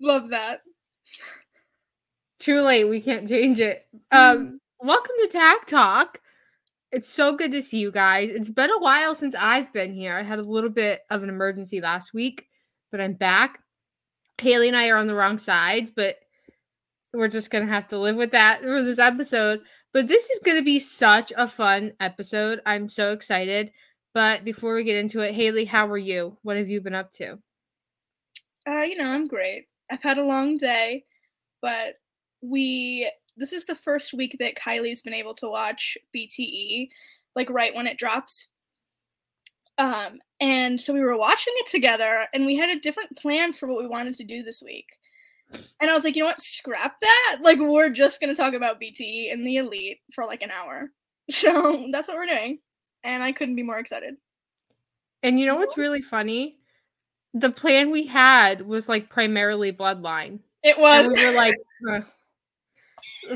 Love that. Too late. We can't change it. Um, welcome to Tag Talk. It's so good to see you guys. It's been a while since I've been here. I had a little bit of an emergency last week, but I'm back. Haley and I are on the wrong sides, but we're just gonna have to live with that for this episode. But this is gonna be such a fun episode. I'm so excited. But before we get into it, Haley, how are you? What have you been up to? Uh, you know, I'm great. I've had a long day, but we this is the first week that Kiley's been able to watch BTE, like right when it drops. Um, and so we were watching it together, and we had a different plan for what we wanted to do this week. And I was like, you know what? Scrap that. Like, we're just gonna talk about BTE and the Elite for like an hour. So that's what we're doing, and I couldn't be more excited. And you know what's really funny? The plan we had was like primarily bloodline. It was. And we were like,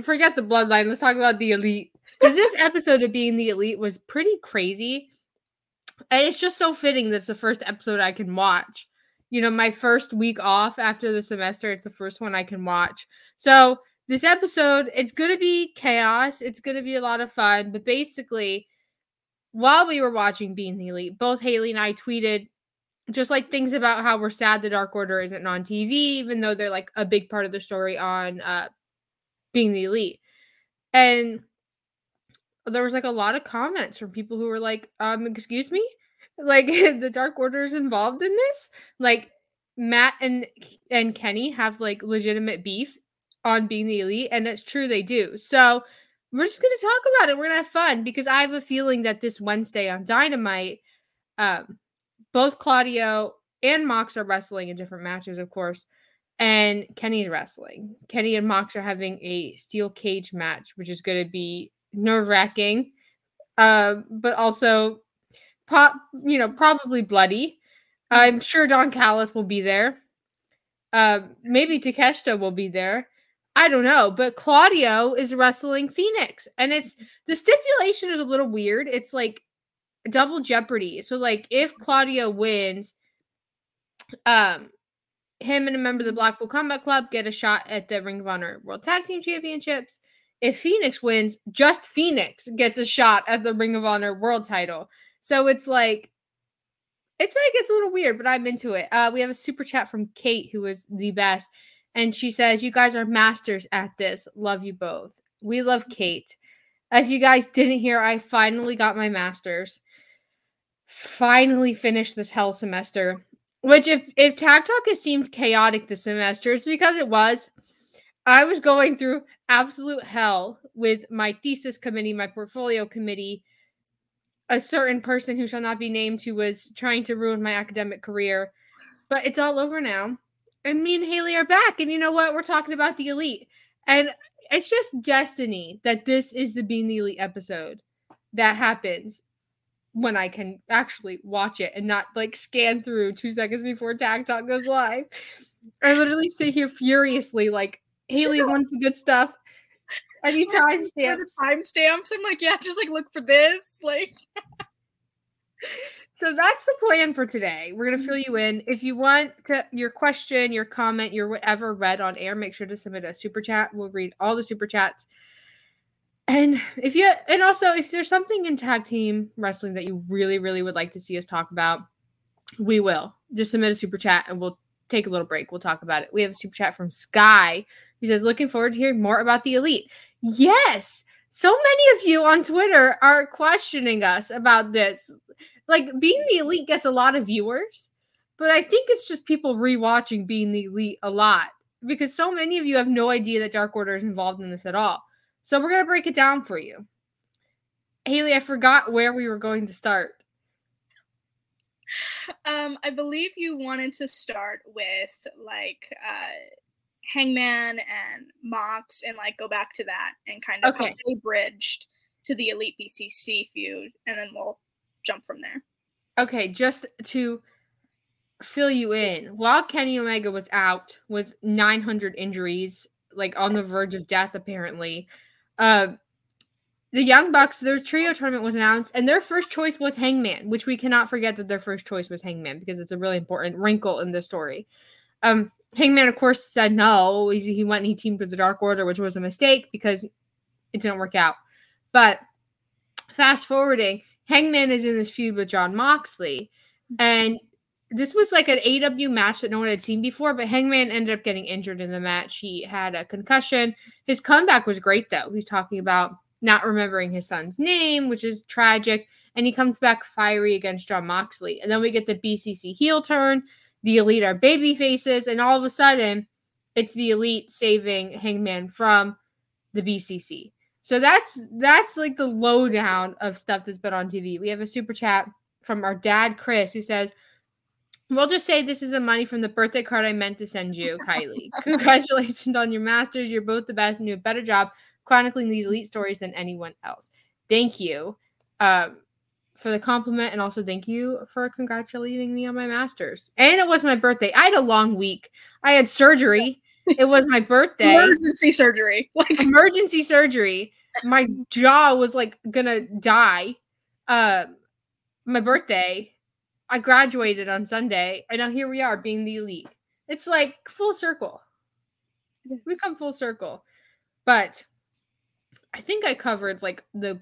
forget the bloodline. Let's talk about the elite. Because this episode of being the elite was pretty crazy. And it's just so fitting that's the first episode I can watch. You know, my first week off after the semester, it's the first one I can watch. So, this episode, it's going to be chaos. It's going to be a lot of fun. But basically, while we were watching Being the Elite, both Haley and I tweeted just like things about how we're sad the Dark Order isn't on TV, even though they're like a big part of the story on uh, being the elite. And there was like a lot of comments from people who were like, um, excuse me? Like the Dark Order is involved in this? Like Matt and and Kenny have like legitimate beef on being the elite, and it's true they do. So we're just gonna talk about it. We're gonna have fun because I have a feeling that this Wednesday on Dynamite, um, both Claudio and Mox are wrestling in different matches, of course and Kenny's wrestling. Kenny and Mox are having a steel cage match, which is going to be nerve wracking, uh, but also, pop, you know, probably bloody. I'm sure Don Callis will be there. Uh, maybe Takeshita will be there. I don't know, but Claudio is wrestling Fenix, and it's the stipulation is a little weird. It's like double jeopardy. So, like, if Claudio wins, um, him and a member of the Blackpool Combat Club get a shot at the Ring of Honor World Tag Team Championships. If Fenix wins, just Fenix gets a shot at the Ring of Honor World Title. So it's like, it's like it's a little weird, but I'm into it. Uh, we have a super chat from Kate, who is the best, and she says, "You guys are masters at this. Love you both. We love Kate." If you guys didn't hear, I finally got my master's. Finally finished this hell semester. Which, if if Tag Talk has seemed chaotic this semester, it's because it was. I was going through absolute hell with my thesis committee, my portfolio committee, a certain person who shall not be named who was trying to ruin my academic career. But it's all over now. And me and Haley are back. And you know what? We're talking about the elite. And it's just destiny that this is the Being the Elite episode that happens when I can actually watch it and not like scan through two seconds before Tag Talk goes live. I literally sit here furiously, like Haley wants the good stuff. I need timestamps. Timestamps. I'm like, yeah, just like look for this. Like so that's the plan for today. We're gonna fill mm-hmm. you in. If you want to your question, your comment, your whatever read on air, make sure to submit a super chat. We'll read all the super chats. And if you and also if there's something in tag team wrestling that you really, really would like to see us talk about, we will. Just submit a super chat and we'll take a little break. We'll talk about it. We have a super chat from Sky. He says, looking forward to hearing more about the elite. Yes. So many of you on Twitter are questioning us about this. Like being the elite gets a lot of viewers, but I think it's just people rewatching being the elite a lot because so many of you have no idea that Dark Order is involved in this at all. So we're gonna break it down for you. Haley, I forgot where we were going to start. Um, I believe you wanted to start with like uh Hangman and Mox and like go back to that and kind of Okay. how bridged to the Elite BCC feud, and then we'll jump from there. Okay, just to fill you in, while Kenny Omega was out with 900 injuries, like on the verge of death, apparently, uh, the Young Bucks, their trio tournament was announced, and their first choice was Hangman, which we cannot forget that their first choice was Hangman because it's a really important wrinkle in the story. Um, Hangman, of course, said no. He, he went and he teamed with the Dark Order, which was a mistake because it didn't work out. But fast forwarding, Hangman is in this feud with John Moxley. And this was like an AEW match that no one had seen before, but Hangman ended up getting injured in the match. He had a concussion. His comeback was great, though. He's talking about not remembering his son's name, which is tragic. And he comes back fiery against John Moxley. And then we get the BCC heel turn. The Elite are baby faces. And all of a sudden, it's the Elite saving Hangman from the BCC. So that's that's like the lowdown of stuff that's been on TV. We have a super chat from our dad Chris who says, "We'll just say this is the money from the birthday card I meant to send you, Kiley. Congratulations on your masters. You're both the best and do a better job chronicling these elite stories than anyone else. Thank you um, for the compliment, and also thank you for congratulating me on my masters. And it was my birthday. I had a long week. I had surgery." it was my birthday. Emergency surgery. Like emergency surgery. My jaw was like gonna die. Uh my birthday. I graduated on Sunday, and now here we are being the elite. It's like full circle. Yes. We come full circle. But I think I covered like the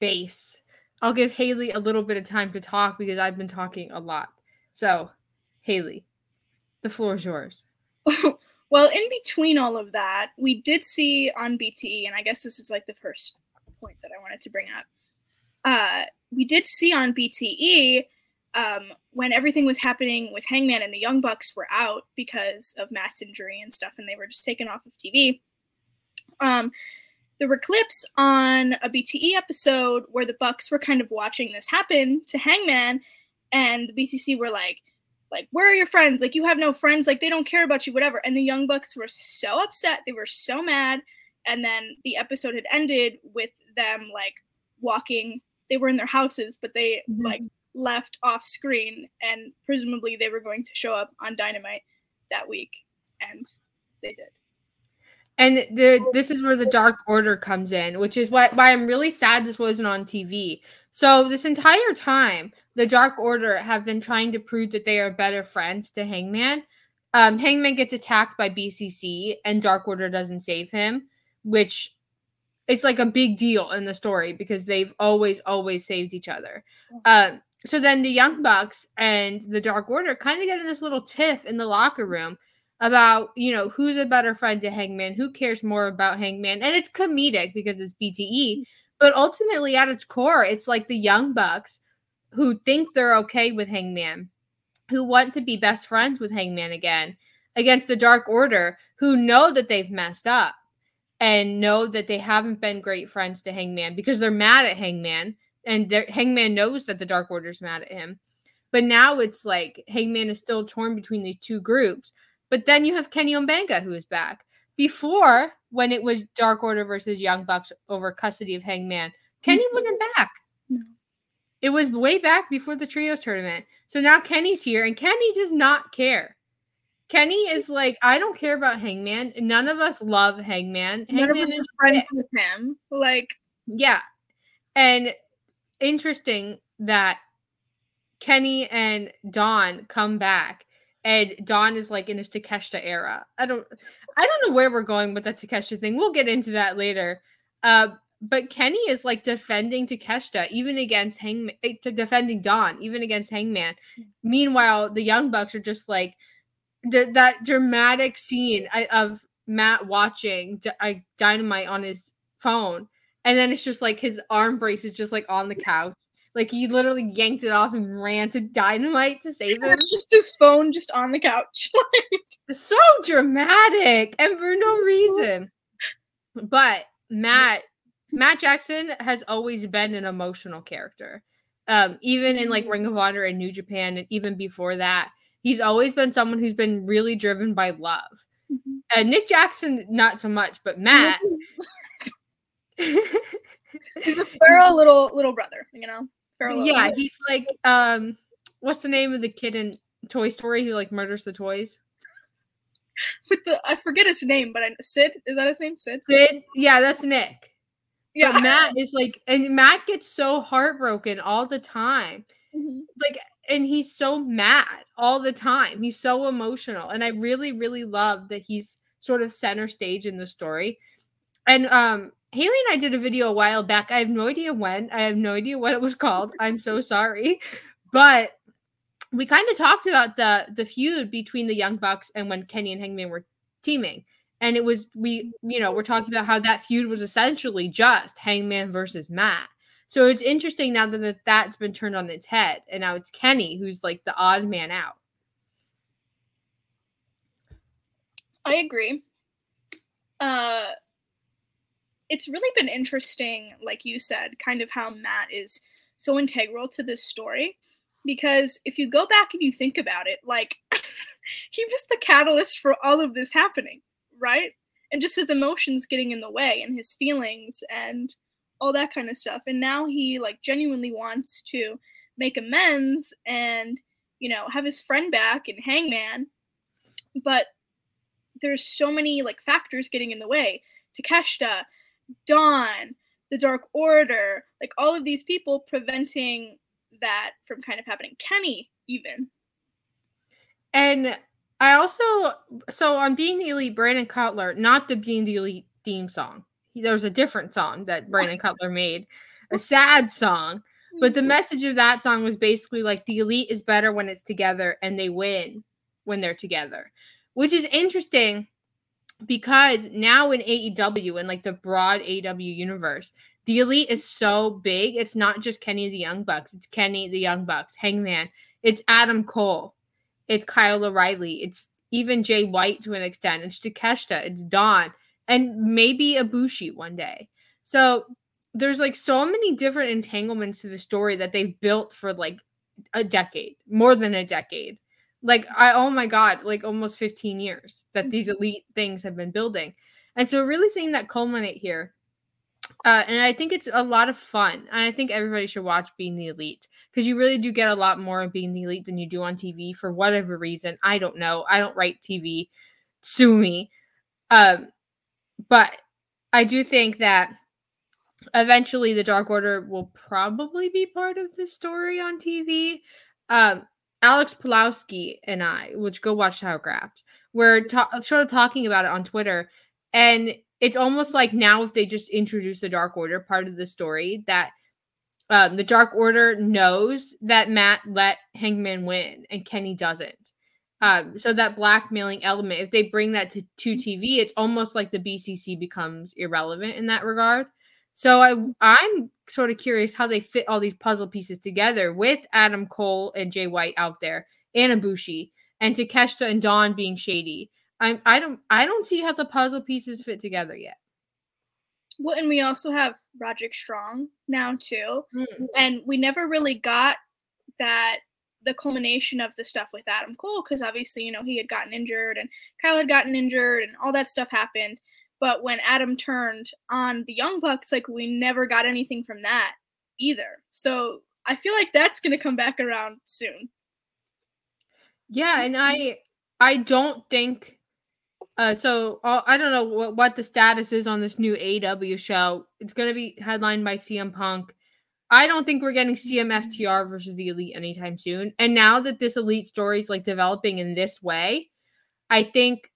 base. I'll give Haley a little bit of time to talk because I've been talking a lot. So, Haley, the floor is yours. Well, in between all of that, we did see on BTE, and I guess this is like the first point that I wanted to bring up. Uh, we did see on BTE um, when everything was happening with Hangman and the Young Bucks were out because of Matt's injury and stuff, and they were just taken off of TV. Um, there were clips on a BTE episode where the Bucks were kind of watching this happen to Hangman, and the BCC were like, like where are your friends? Like you have no friends. Like they don't care about you whatever. And the young bucks were so upset. They were so mad. And then the episode had ended with them like walking. They were in their houses but they mm-hmm. like left off screen and presumably they were going to show up on dynamite that week and they did and the this is where the dark order comes in which is why, why i'm really sad this wasn't on tv so this entire time, the Dark Order have been trying to prove that they are better friends to Hangman. Um, Hangman gets attacked by BCC, and Dark Order doesn't save him, which it's like a big deal in the story because they've always, always saved each other. Um, so then the Young Bucks and the Dark Order kind of get in this little tiff in the locker room about you know who's a better friend to Hangman, who cares more about Hangman, and it's comedic because it's BTE. But ultimately, at its core, it's like the Young Bucks who think they're okay with Hangman, who want to be best friends with Hangman again, against the Dark Order, who know that they've messed up and know that they haven't been great friends to Hangman because they're mad at Hangman. And Hangman knows that the Dark Order's mad at him. But now it's like Hangman is still torn between these two groups. But then you have Kenny Omega who is back. Before, when it was Dark Order versus Young Bucks over custody of Hangman, Kenny wasn't back. No. It was way back before the trios tournament. So now Kenny's here and Kenny does not care. Kenny is like, I don't care about Hangman. None of us love Hangman. None Hangman of us are friends with him. Like, yeah. And interesting that Kenny and Don come back and Don is like in his Takeshita era. I don't I don't know where we're going with that Takeshita thing. We'll get into that later. Uh, but Kenny is like defending Takeshita even against Hangman, eh, defending Don even against Hangman. Meanwhile, the Young Bucks are just like that dramatic scene of Matt watching D- Dynamite on his phone, and then it's just like his arm brace is just like on the couch like he literally yanked it off and ran to Dynamite to save him. It's just his phone just on the couch. Like so dramatic and for no reason. But Matt Matt Jackson has always been an emotional character. Um, even in like Ring of Honor and New Japan, and even before that, he's always been someone who's been really driven by love. Mm-hmm. And Nick Jackson, not so much, but Matt. he's a feral little little brother, you know. Parallel. Yeah, he's like um what's the name of the kid in Toy Story who like murders the toys? With the I forget his name, but I Sid is that his name? Sid. Sid. Yeah, that's Nick. Yeah. But Matt is like, and Matt gets so heartbroken all the time. Mm-hmm. Like and he's so mad all the time. He's so emotional. And I really, really love that he's sort of center stage in the story. And um Haley and I did a video a while back. I have no idea when. I have no idea what it was called. I'm so sorry. But we kind of talked about the the feud between the Young Bucks and when Kenny and Hangman were teaming. And it was we, you know, we're talking about how that feud was essentially just Hangman versus Matt. So it's interesting now that that's been turned on its head, and now it's Kenny who's like the odd man out. I agree. Uh, it's really been interesting, like you said, kind of how Matt is so integral to this story. Because if you go back and you think about it, like he was the catalyst for all of this happening, right? And just his emotions getting in the way and his feelings and all that kind of stuff. And now he like genuinely wants to make amends and, you know, have his friend back and Hangman. But there's so many like factors getting in the way. Takeshita, Don, the Dark Order, like all of these people preventing that from kind of happening. Kenny, even. And I also, so on Being the Elite, Brandon Cutler, not the Being the Elite theme song, there was a different song that Brandon Cutler made, a sad song. But the mm-hmm. message of that song was basically like the elite is better when it's together and they win when they're together, which is interesting because now in AEW and like the broad AEW universe, the elite is so big. It's not just Kenny the Young Bucks, it's Kenny the Young Bucks, Hangman, it's Adam Cole, it's Kyle O'Reilly, it's even Jay White to an extent, it's Takeshita, it's Don, and maybe Ibushi one day. So there's like so many different entanglements to the story that they've built for like a decade, more than a decade. Like I oh my god, like almost 15 years that these mm-hmm. elite things have been building. And so really seeing that culminate here. Uh, and I think it's a lot of fun. And I think everybody should watch Being the Elite because you really do get a lot more of Being the Elite than you do on TV for whatever reason. I don't know. I don't write TV. Sue me. Um, but I do think that eventually the Dark Order will probably be part of the story on TV. Um, Alex Pulowski and I, which go watch Towercraft, we're ta- sort of talking about it on Twitter, and it's almost like now if they just introduce the Dark Order part of the story, that um, the Dark Order knows that Matt let Hangman win and Kenny doesn't. Um, so that blackmailing element, if they bring that to, to TV, it's almost like the BCC becomes irrelevant in that regard. So I I'm sort of curious how they fit all these puzzle pieces together with Adam Cole and Jay White out there, and Ibushi, and Takeshita and Don being shady. I'm I don't I don't see how the puzzle pieces fit together yet. Well, and we also have Roderick Strong now too, mm. and we never really got that the culmination of the stuff with Adam Cole because obviously, you know, he had gotten injured and Kyle had gotten injured and all that stuff happened. But when Adam turned on the Young Bucks, like we never got anything from that either. So I feel like that's going to come back around soon. Yeah, and I I don't think uh so uh, I don't know what, what the status is on this new AEW show. It's going to be headlined by CM Punk. I don't think we're getting CMFTR versus the Elite anytime soon. And now that this Elite story is like developing in this way, I think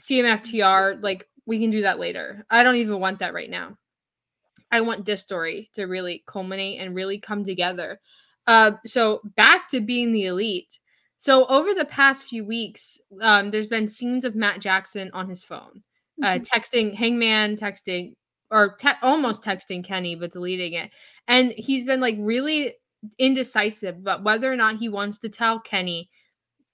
CMFTR, like, we can do that later. I don't even want that right now. I want this story to really culminate and really come together. Uh, so back to being the elite. So over the past few weeks, um, there's been scenes of Matt Jackson on his phone, uh, mm-hmm. texting Hangman, texting or te- almost texting Kenny, but deleting it. And he's been like really indecisive about whether or not he wants to tell Kenny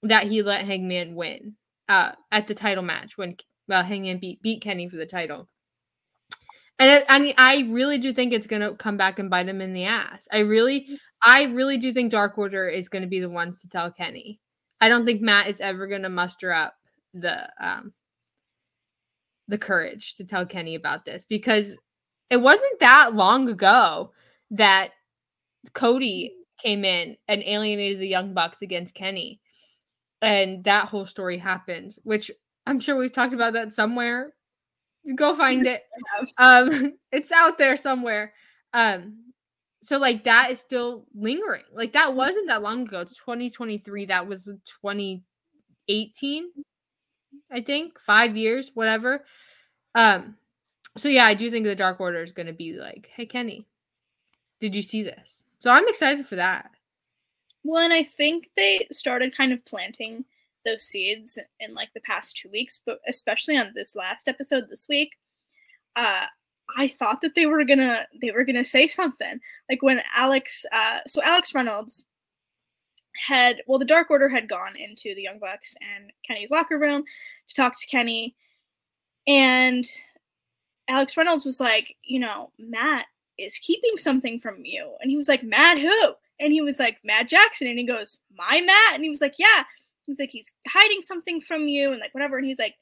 that he let Hangman win uh, at the title match when uh, Hangman beat beat Kenny for the title. And it, I mean, I really do think it's gonna come back and bite him in the ass. I really, I really do think Dark Order is gonna be the ones to tell Kenny. I don't think Matt is ever gonna muster up the um the courage to tell Kenny about this because it wasn't that long ago that Cody came in and alienated the Young Bucks against Kenny. And that whole story happened, which I'm sure we've talked about that somewhere. Go find it. Um, it's out there somewhere. Um, so like that is still lingering. Like that wasn't that long ago. It's 2023. That was 2018. I think 5 years, whatever. Um so yeah, I do think the Dark Order is going to be like, "Hey Kenny, did you see this?" So I'm excited for that. Well, and I think they started kind of planting those seeds in like the past 2 weeks, but especially on this last episode this week. Uh I thought that they were gonna they were gonna say something like when Alex uh so Alex Reynolds had well the Dark Order had gone into the Young Bucks and Kenny's locker room to talk to Kenny and Alex Reynolds was like, you know, Matt is keeping something from you. And he was like, Matt who? And he was like, Matt Jackson. And he goes, My Matt? And he was like, Yeah. He's like, he's hiding something from you and like whatever. And he's like,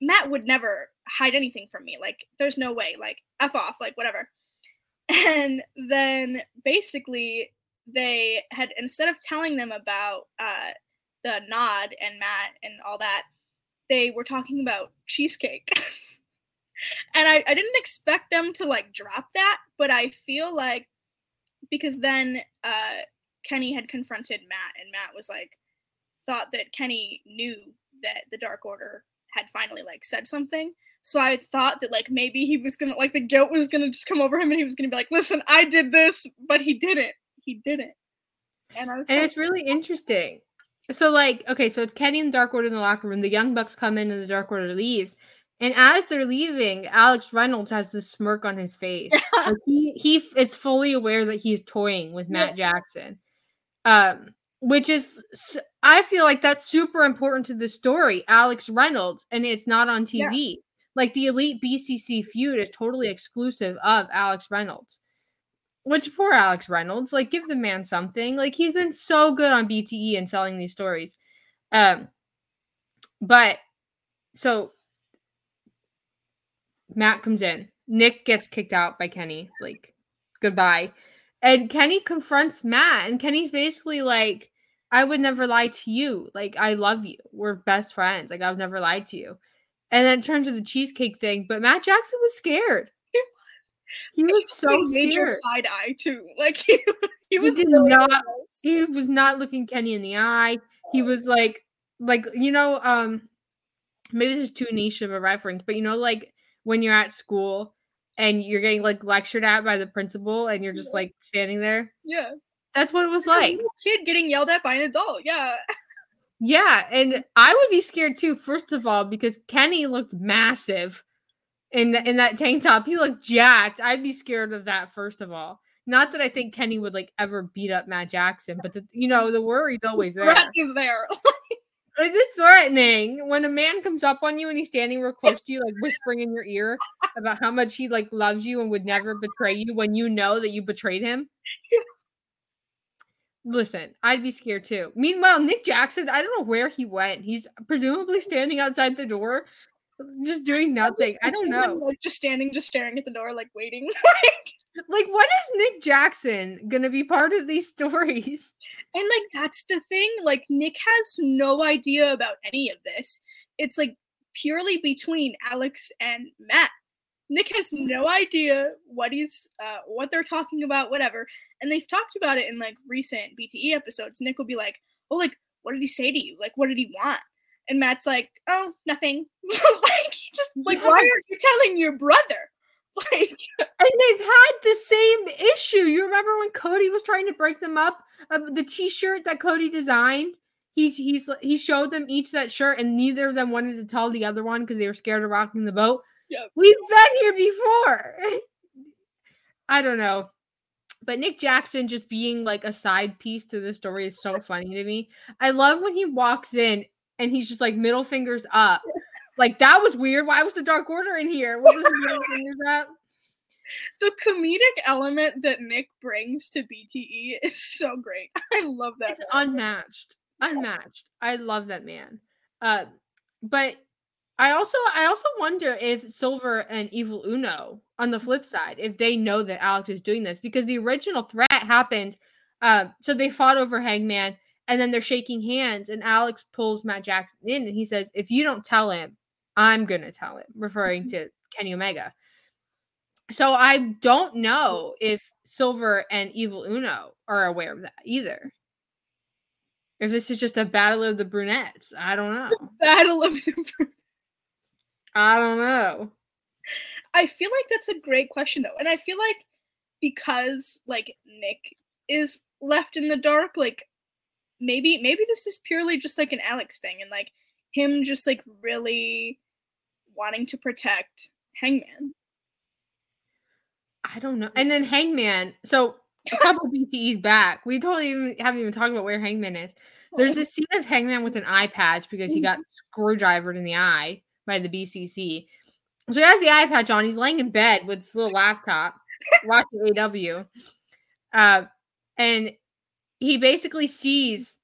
Matt would never hide anything from me. Like, there's no way. Like, F off, like, whatever. And then basically, they had, instead of telling them about uh, the nod and Matt and all that, they were talking about cheesecake. and I, I didn't expect them to like drop that, but I feel like because then uh, Kenny had confronted Matt, and Matt was like, thought that Kenny knew that the Dark Order had finally like said something. So I thought that like maybe he was gonna like the guilt was gonna just come over him and he was gonna be like, listen, I did this, but he didn't. He didn't. And I was And it's really interesting. So like, okay, so it's Kenny and Dark Order in the locker room. The Young Bucks come in and the Dark Order leaves. And as they're leaving, Alex Reynolds has this smirk on his face. like he he is fully aware that he's toying with Matt yeah. Jackson. Um which is I feel like that's super important to the story. Alex Reynolds, and it's not on TV. Yeah. Like the Elite BCC feud is totally exclusive of Alex Reynolds. Which poor Alex Reynolds, like give the man something. Like he's been so good on BTE and selling these stories. Um, but so Matt comes in. Nick gets kicked out by Kenny. Like goodbye. And Kenny confronts Matt, and Kenny's basically like, I would never lie to you. Like, I love you. We're best friends. Like, I've never lied to you. And then it turned to the cheesecake thing, but Matt Jackson was scared. He was. He was so scared. Side eye too. Like he was. He was he really not. He was not looking Kenny in the eye. He was like, like you know, um, maybe this is too niche of a reference, but you know, like when you're at school and you're getting like lectured at by the principal and you're just like standing there. Yeah. That's what it was like. kid getting yelled at by an adult. Yeah. Yeah, and I would be scared too. First of all, because Kenny looked massive in the, in that tank top. He looked jacked. I'd be scared of that. First of all, not that I think Kenny would like ever beat up Matt Jackson, but the, you know the worry's always there. Threat is there. Is it threatening when a man comes up on you and he's standing real close to you, like whispering in your ear about how much he like loves you and would never betray you when you know that you betrayed him? Listen, I'd be scared too. Meanwhile, Nick Jackson, I don't know where he went. He's presumably standing outside the door, just doing nothing. I, I don't know. Him, like just standing, just staring at the door, like waiting. like, what is Nick Jackson gonna be part of these stories? And like that's the thing. Like Nick has no idea about any of this. It's like purely between Alex and Matt. Nick has no idea what he's uh, what they're talking about, whatever. And they've talked about it in like recent BTE episodes. Nick will be like, "Oh, like what did he say to you? Like what did he want?" And Matt's like, "Oh, nothing." like just like, yes. why are you telling your brother? Like, and they've had the same issue. You remember when Cody was trying to break them up? Uh, the T-shirt that Cody designed. He's he's he showed them each that shirt, and neither of them wanted to tell the other one because they were scared of rocking the boat. Yep. We've been here before. I don't know. But Nick Jackson just being like a side piece to the story is so funny to me. I love when he walks in and he's just like middle fingers up. Like that was weird. Why was the Dark Order in here? What was the middle fingers up? The comedic element that Nick brings to BTE is so great. I love that. It's unmatched. Unmatched. I love that man. Uh, but I also I also wonder if Silver and Evil Uno on the flip side, if they know that Alex is doing this, because the original threat happened. Uh, so they fought over Hangman, and then they're shaking hands, and Alex pulls Matt Jackson in, and he says, "If you don't tell him, I'm gonna tell him," referring mm-hmm. to Kenny Omega. So I don't know if Silver and Evil Uno are aware of that either. If this is just a battle of the brunettes, I don't know. Battle of the brunettes. I don't know. I feel like that's a great question though. And I feel like because like Nick is left in the dark, like maybe maybe this is purely just like an Alex thing and like him just like really wanting to protect Hangman. I don't know. And then Hangman, so a couple BTEs back, we totally even, haven't even talked about where Hangman is. There's this scene of Hangman with an eye patch because he got screwdrivered in the eye by the BCC. So he has the eye patch on. He's laying in bed with his little laptop, watching AEW. Uh, and he basically sees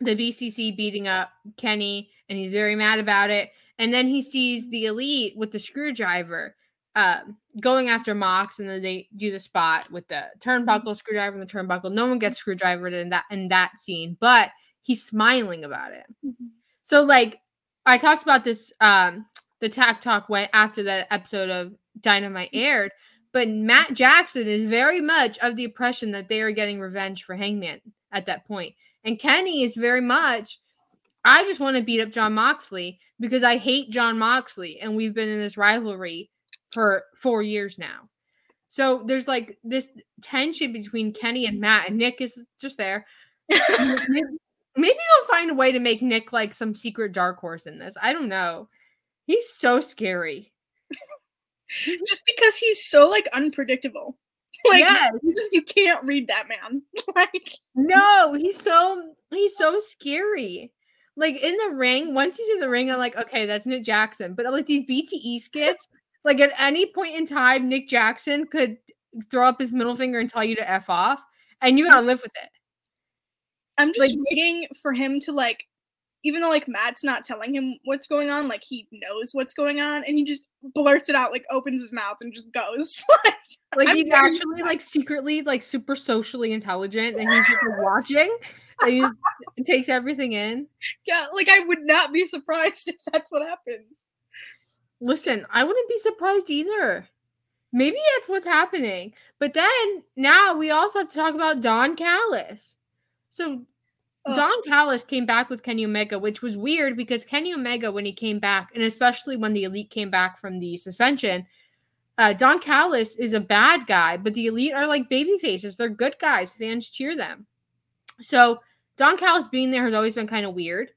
the BCC beating up Kenny, and he's very mad about it. And then he sees the elite with the screwdriver uh, going after Mox, and then they do the spot with the turnbuckle, screwdriver, and the turnbuckle. No one gets screwdrivered in that in that scene, but he's smiling about it. Mm-hmm. So, like, I talked about this. Um, the Tag Talk went after that episode of Dynamite aired, but Matt Jackson is very much of the impression that they are getting revenge for Hangman at that point. And Kenny is very much, I just want to beat up John Moxley because I hate John Moxley. And we've been in this rivalry for four years now. So there's like this tension between Kenny and Matt, and Nick is just there. Maybe they'll find a way to make Nick like some secret dark horse in this. I don't know. He's so scary. just because he's so like unpredictable. Like yes. you just you can't read that man. like no, he's so he's so scary. Like in the ring, once you see the ring, I'm like, okay, that's Nick Jackson. But like these BTE skits, like at any point in time, Nick Jackson could throw up his middle finger and tell you to f off, and you gotta live with it. I'm just like, waiting for him to like even though like Matt's not telling him what's going on, like he knows what's going on and he just blurts it out, like opens his mouth and just goes. like he's actually like secretly like super socially intelligent and he's just like, watching and he takes everything in. Yeah, like I would not be surprised if that's what happens. Listen, I wouldn't be surprised either. Maybe that's what's happening. But then now we also have to talk about Don Callis. So Oh. Don Callis came back with Kenny Omega, which was weird because Kenny Omega, when he came back, and especially when the Elite came back from the suspension, uh, Don Callis is a bad guy, but the Elite are like baby faces. They're good guys. Fans cheer them. So Don Callis being there has always been kind of weird.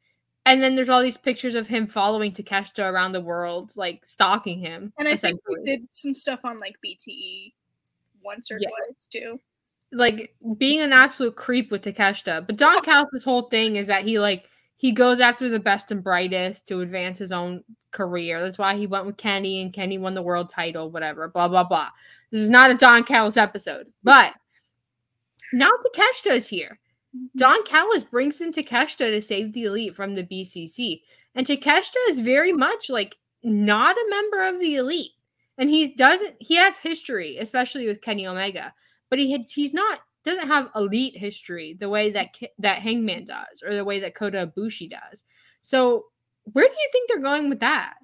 And then there's all these pictures of him following Takeshita around the world, like stalking him. And I think he did some stuff on like BTE once or yeah. twice too like being an absolute creep with Takeshita. But Don Callis' whole thing is that he like he goes after the best and brightest to advance his own career. That's why he went with Kenny and Kenny won the world title, whatever, blah blah blah. This is not a Don Callis episode, but now Takeshita is here. Mm-hmm. Don Callis brings in Takeshita to save the elite from the BCC. And Takeshita is very much like not a member of the elite. And he doesn't he has history, especially with Kenny Omega but he had he's not doesn't have elite history the way that that Hangman does or the way that Kota Ibushi does. So where do you think they're going with that?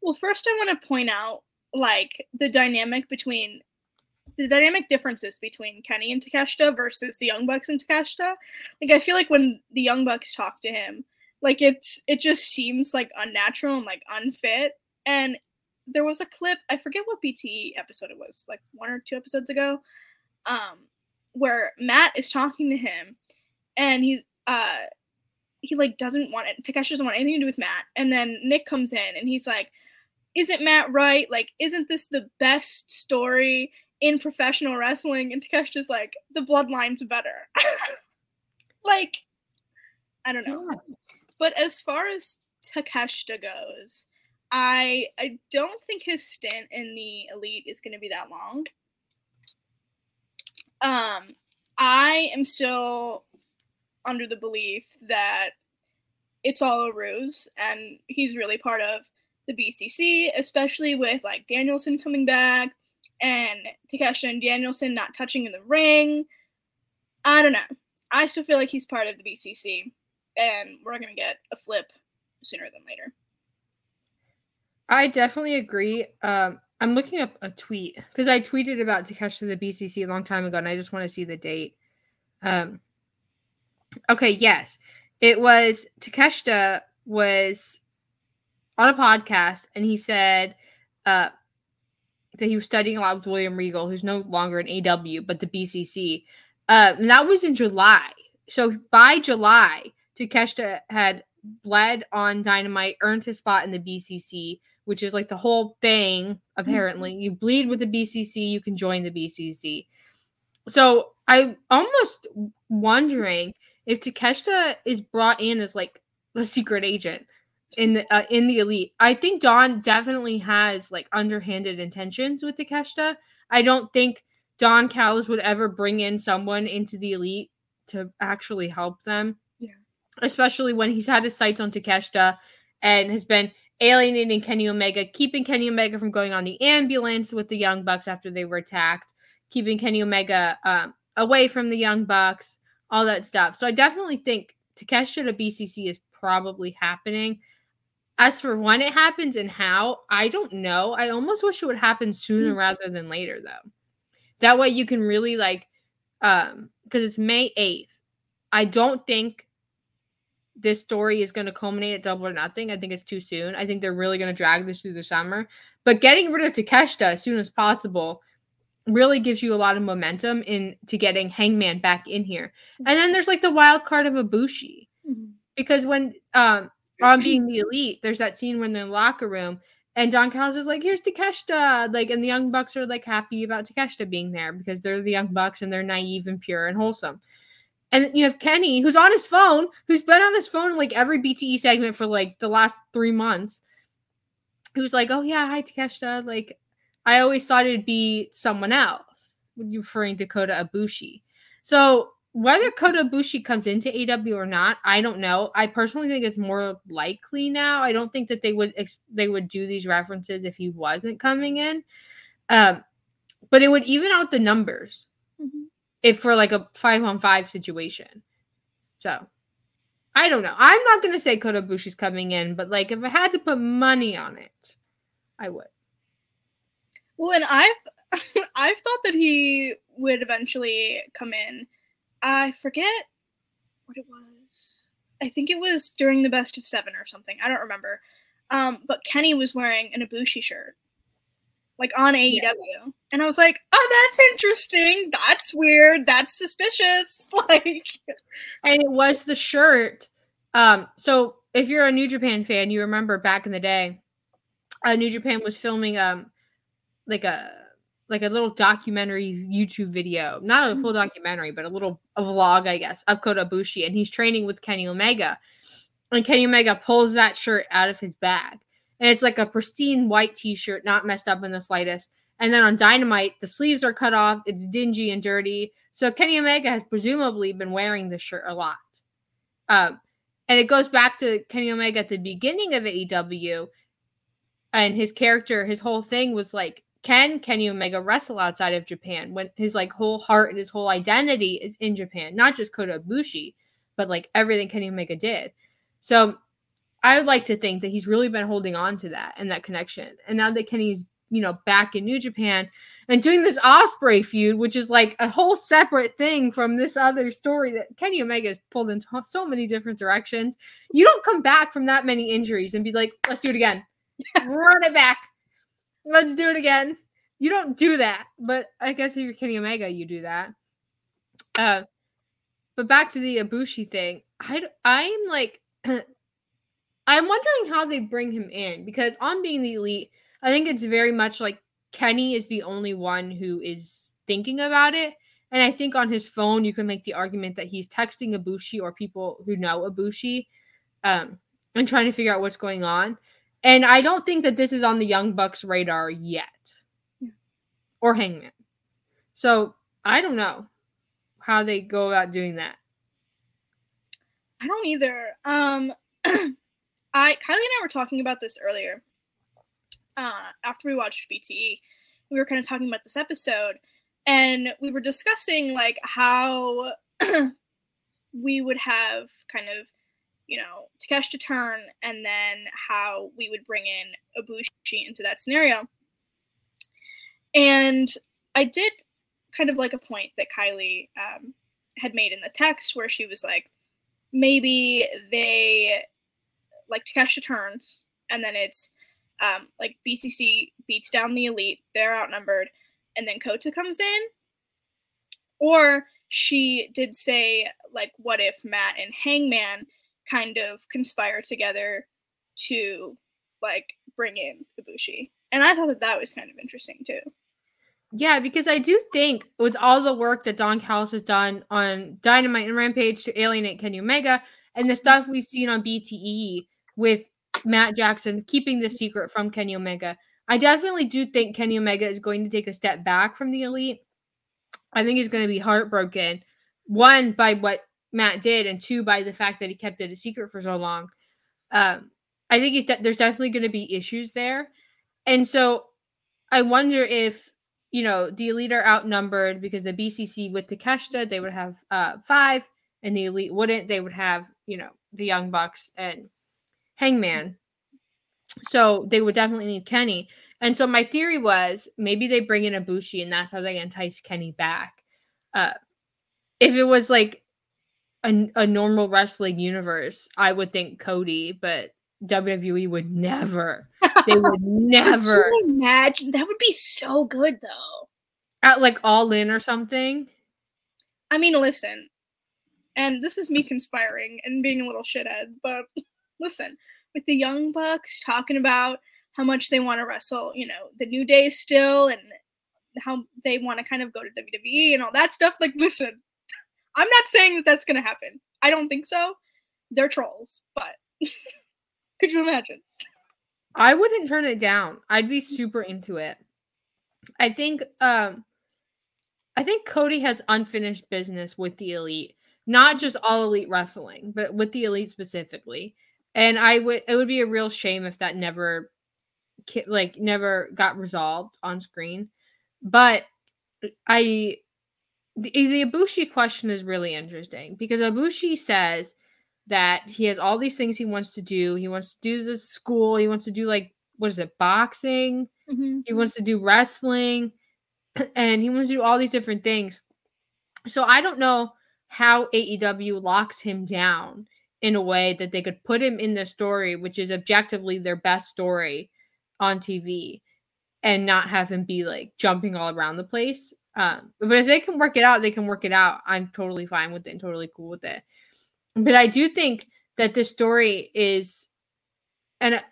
Well, first I want to point out like the dynamic between the dynamic differences between Kenny and Takeshita versus the Young Bucks and Takeshita. Like I feel like when the Young Bucks talk to him, like it's it just seems like unnatural and like unfit. And there was a clip i forget what BTE episode it was like one or two episodes ago um where matt is talking to him and he's uh he like doesn't want it takeshi doesn't want anything to do with matt. And then nick comes in and he's like isn't matt right? Like isn't this the best story in professional wrestling? And takeshi's like the bloodline's better. Like i don't know. Yeah. but as far as takeshita goes I I don't think his stint in the elite is going to be that long. Um, I am still under the belief that it's all a ruse, and he's really part of the BCC, especially with like Danielson coming back and Takeshita and Danielson not touching in the ring. I don't know. I still feel like he's part of the BCC, and we're gonna get a flip sooner than later. I definitely agree. Um, I'm looking up a tweet because I tweeted about Takeshita the BCC a long time ago, and I just want to see the date. Um. Okay. Yes, it was Takeshita was on a podcast, and he said, uh, that he was studying a lot with William Regal, who's no longer an AEW, but the BCC. Uh, and that was in July. So by July, Takeshita had bled on Dynamite, earned his spot in the BCC, which is like the whole thing. Apparently, mm-hmm. you bleed with the BCC, you can join the BCC. So I'm almost wondering if Takeshita is brought in as like the secret agent in the uh, in the elite. I think Don definitely has like underhanded intentions with Takeshita. I don't think Don Callis would ever bring in someone into the elite to actually help them. Yeah. Especially when he's had his sights on Takeshita and has been alienating Kenny Omega, keeping Kenny Omega from going on the ambulance with the Young Bucks after they were attacked, keeping Kenny Omega um, away from the Young Bucks, all that stuff. So I definitely think Takeshita to BCC is probably happening. As for when it happens and how, I don't know. I almost wish it would happen sooner mm-hmm. rather than later, though. That way you can really like, um, because it's May 8th. I don't think this story is going to culminate at double or nothing. I think it's too soon. I think they're really going to drag this through the summer. But getting rid of Takeshita as soon as possible really gives you a lot of momentum into getting Hangman back in here. And then there's like the wild card of Ibushi. Mm-hmm. Because when um on being the elite, there's that scene when they're in the locker room and Don Callis is like, here's Takeshita. Like, and the Young Bucks are like happy about Takeshita being there because they're the Young Bucks and they're naive and pure and wholesome. And you have Kenny, who's on his phone, who's been on his phone like every BTE segment for like the last three months, who's like, oh yeah, hi Takeshita. Like, I always thought it'd be someone else, referring to Kota Ibushi. So whether Kota Ibushi comes into AEW or not, I don't know. I personally think it's more likely now. I don't think that they would ex- they would do these references if he wasn't coming in. Um, but it would even out the numbers. If for like a five on five situation. So I don't know. I'm not gonna say Kota Ibushi's coming in, but like if I had to put money on it, I would. Well, and I've I've thought that he would eventually come in I forget what it was. I think it was during the best of seven or something. I don't remember. Um, but Kenny was wearing an Ibushi shirt, like on AEW, yeah. and I was like, "Oh, that's interesting. That's weird. That's suspicious." Like, and it was the shirt. Um, so if you're a New Japan fan, you remember back in the day, uh, New Japan was filming um, like a like a little documentary YouTube video, not a full mm-hmm. documentary, but a little a vlog, I guess, of Kota Ibushi, and he's training with Kenny Omega, and Kenny Omega pulls that shirt out of his bag, and it's like a pristine white T-shirt, not messed up in the slightest. And then on Dynamite, the sleeves are cut off, it's dingy and dirty. So Kenny Omega has presumably been wearing this shirt a lot. Um, and it goes back to Kenny Omega at the beginning of AEW, and his character, his whole thing was like can Kenny Omega wrestle outside of Japan when his like whole heart and his whole identity is in Japan, not just Kota but like everything Kenny Omega did. So I would like to think that he's really been holding on to that and that connection. And now that Kenny's, you know, back in New Japan and doing this Ospreay feud, which is like a whole separate thing from this other story that Kenny Omega has pulled in so many different directions. You don't come back from that many injuries and be like, let's do it again. Run it back Let's do it again. You don't do that, but I guess if you're Kenny Omega, you do that. Uh, but back to the Ibushi thing, I I'm like, I'm wondering how they bring him in because on being the elite, I think it's very much like Kenny is the only one who is thinking about it. And I think on his phone, you can make the argument that he's texting Ibushi or people who know Ibushi um, and trying to figure out what's going on. And I don't think that this is on the Young Bucks radar yet. Yeah. Or Hangman. So I don't know how they go about doing that. I don't either. Um I Kiley and I were talking about this earlier. Uh after we watched BTE. We were kind of talking about this episode and we were discussing like how we would have kind of you know, Takeshita turn and then how we would bring in Ibushi into that scenario. And I did kind of like a point that Kiley um, had made in the text where she was like, maybe they like Takeshita turns, and then it's um, like BCC beats down the elite, they're outnumbered, and then Kota comes in. Or she did say, like, what if Matt and Hangman kind of conspire together to like bring in Ibushi? And I thought that that was kind of interesting too. Yeah, because I do think with all the work that Don Callis has done on Dynamite and Rampage to alienate Kenny Omega and the stuff we've seen on BTE with Matt Jackson keeping the secret from Kenny Omega, I definitely do think Kenny Omega is going to take a step back from the elite. I think he's going to be heartbroken, one, by what Matt did, and two, by the fact that he kept it a secret for so long. Um, I think he's de- there's definitely going to be issues there. And so I wonder if you know, the elite are outnumbered because the BCC with the Takeshita, they would have uh, five, and the elite wouldn't. They would have, you know, the Young Bucks and Hangman. So they would definitely need Kenny. And so my theory was maybe they bring in Ibushi, and that's how they entice Kenny back. Uh, if it was like a, a normal wrestling universe, I would think Cody, but WWE would never. They would never. imagine that would be so good though. At like all in or something. I mean, listen, and this is me conspiring and being a little shithead, but listen, with the Young Bucks talking about how much they want to wrestle, you know, the New Day still, and how they want to kind of go to WWE and all that stuff. Like, listen, I'm not saying that that's going to happen. I don't think so. They're trolls, but Could you imagine? I wouldn't turn it down. I'd be super into it. I think um I think Cody has unfinished business with the elite, not just all elite wrestling, but with the elite specifically. And I would it would be a real shame if that never like never got resolved on screen. But I the, the Ibushi question is really interesting because Ibushi says that he has all these things he wants to do. He wants to do the school. He wants to do like what is it, boxing? Mm-hmm. He wants to do wrestling, and he wants to do all these different things. So I don't know how AEW locks him down in a way that they could put him in the story, which is objectively their best story on TV, and not have him be like jumping all around the place. Um, but if they can work it out, they can work it out. I'm totally fine with it and totally cool with it but I do think that this story is, and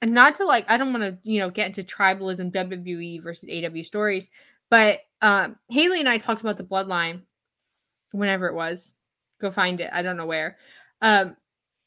and not to like, I don't want to you know get into tribalism WWE versus AEW stories, but um, Haley and I talked about the Bloodline, whenever it was, go find it. I don't know where, um,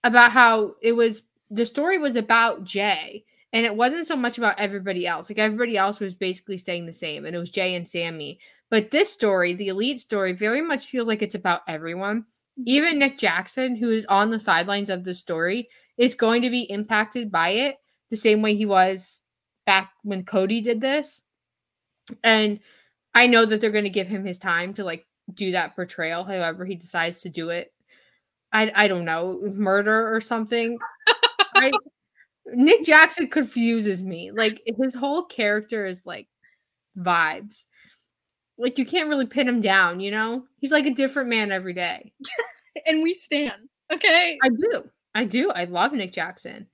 about how it was the story was about Jay. And it wasn't so much about everybody else. Like everybody else was basically staying the same, and it was Jay and Sammy. But this story, the elite story, very much feels like it's about everyone even mm-hmm. Nick Jackson, who is on the sidelines of the story, is going to be impacted by it the same way he was back when Cody did this. And I know that they're going to give him his time to like do that portrayal, however he decides to do it. I I don't know, murder or something. I, Nick Jackson confuses me. Like his whole character is like vibes like you can't really pin him down, you know? He's like a different man every day. and we stand. Okay. I do. I do. I love Nick Jackson.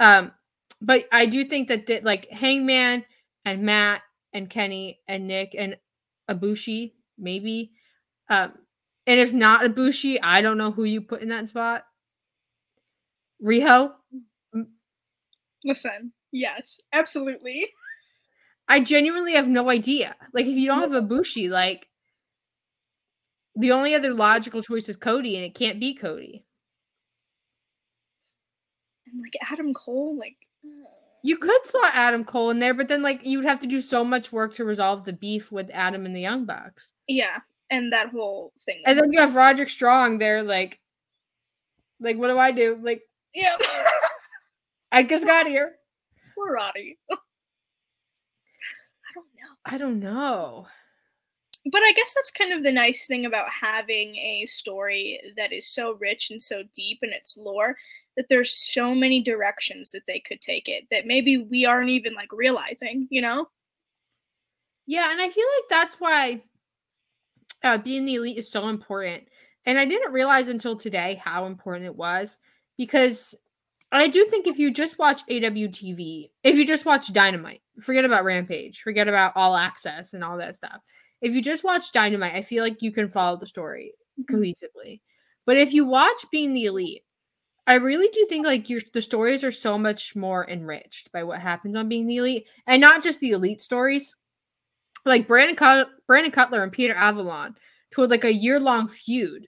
Um, but I do think that the, like Hangman and Matt and Kenny and Nick and Ibushi, maybe. Um, and if not Ibushi, I don't know who you put in that spot. Riho. Mm. Listen, yes, absolutely. I genuinely have no idea. Like, if you don't have Ibushi, like, the only other logical choice is Cody, and it can't be Cody. And like Adam Cole, like uh, you could slot Adam Cole in there, but then like you'd have to do so much work to resolve the beef with Adam and the Young Bucks. Yeah, and that whole thing. And then you have Roderick Strong there, like, like what do I do? Like, yeah, I just got here. Poor Roddy. I don't know. I don't know. But I guess that's kind of the nice thing about having a story that is so rich and so deep in its lore that there's so many directions that they could take it that maybe we aren't even like realizing, you know? Yeah, and I feel like that's why uh, being the elite is so important. And I didn't realize until today how important it was because I do think if you just watch AWTV, if you just watch Dynamite, forget about Rampage, forget about All Access and all that stuff. If you just watch Dynamite, I feel like you can follow the story mm-hmm. cohesively. But if you watch Being the Elite, I really do think like your the stories are so much more enriched by what happens on Being the Elite, and not just the elite stories. Like Brandon Cut- Brandon Cutler and Peter Avalon toward like a year long feud,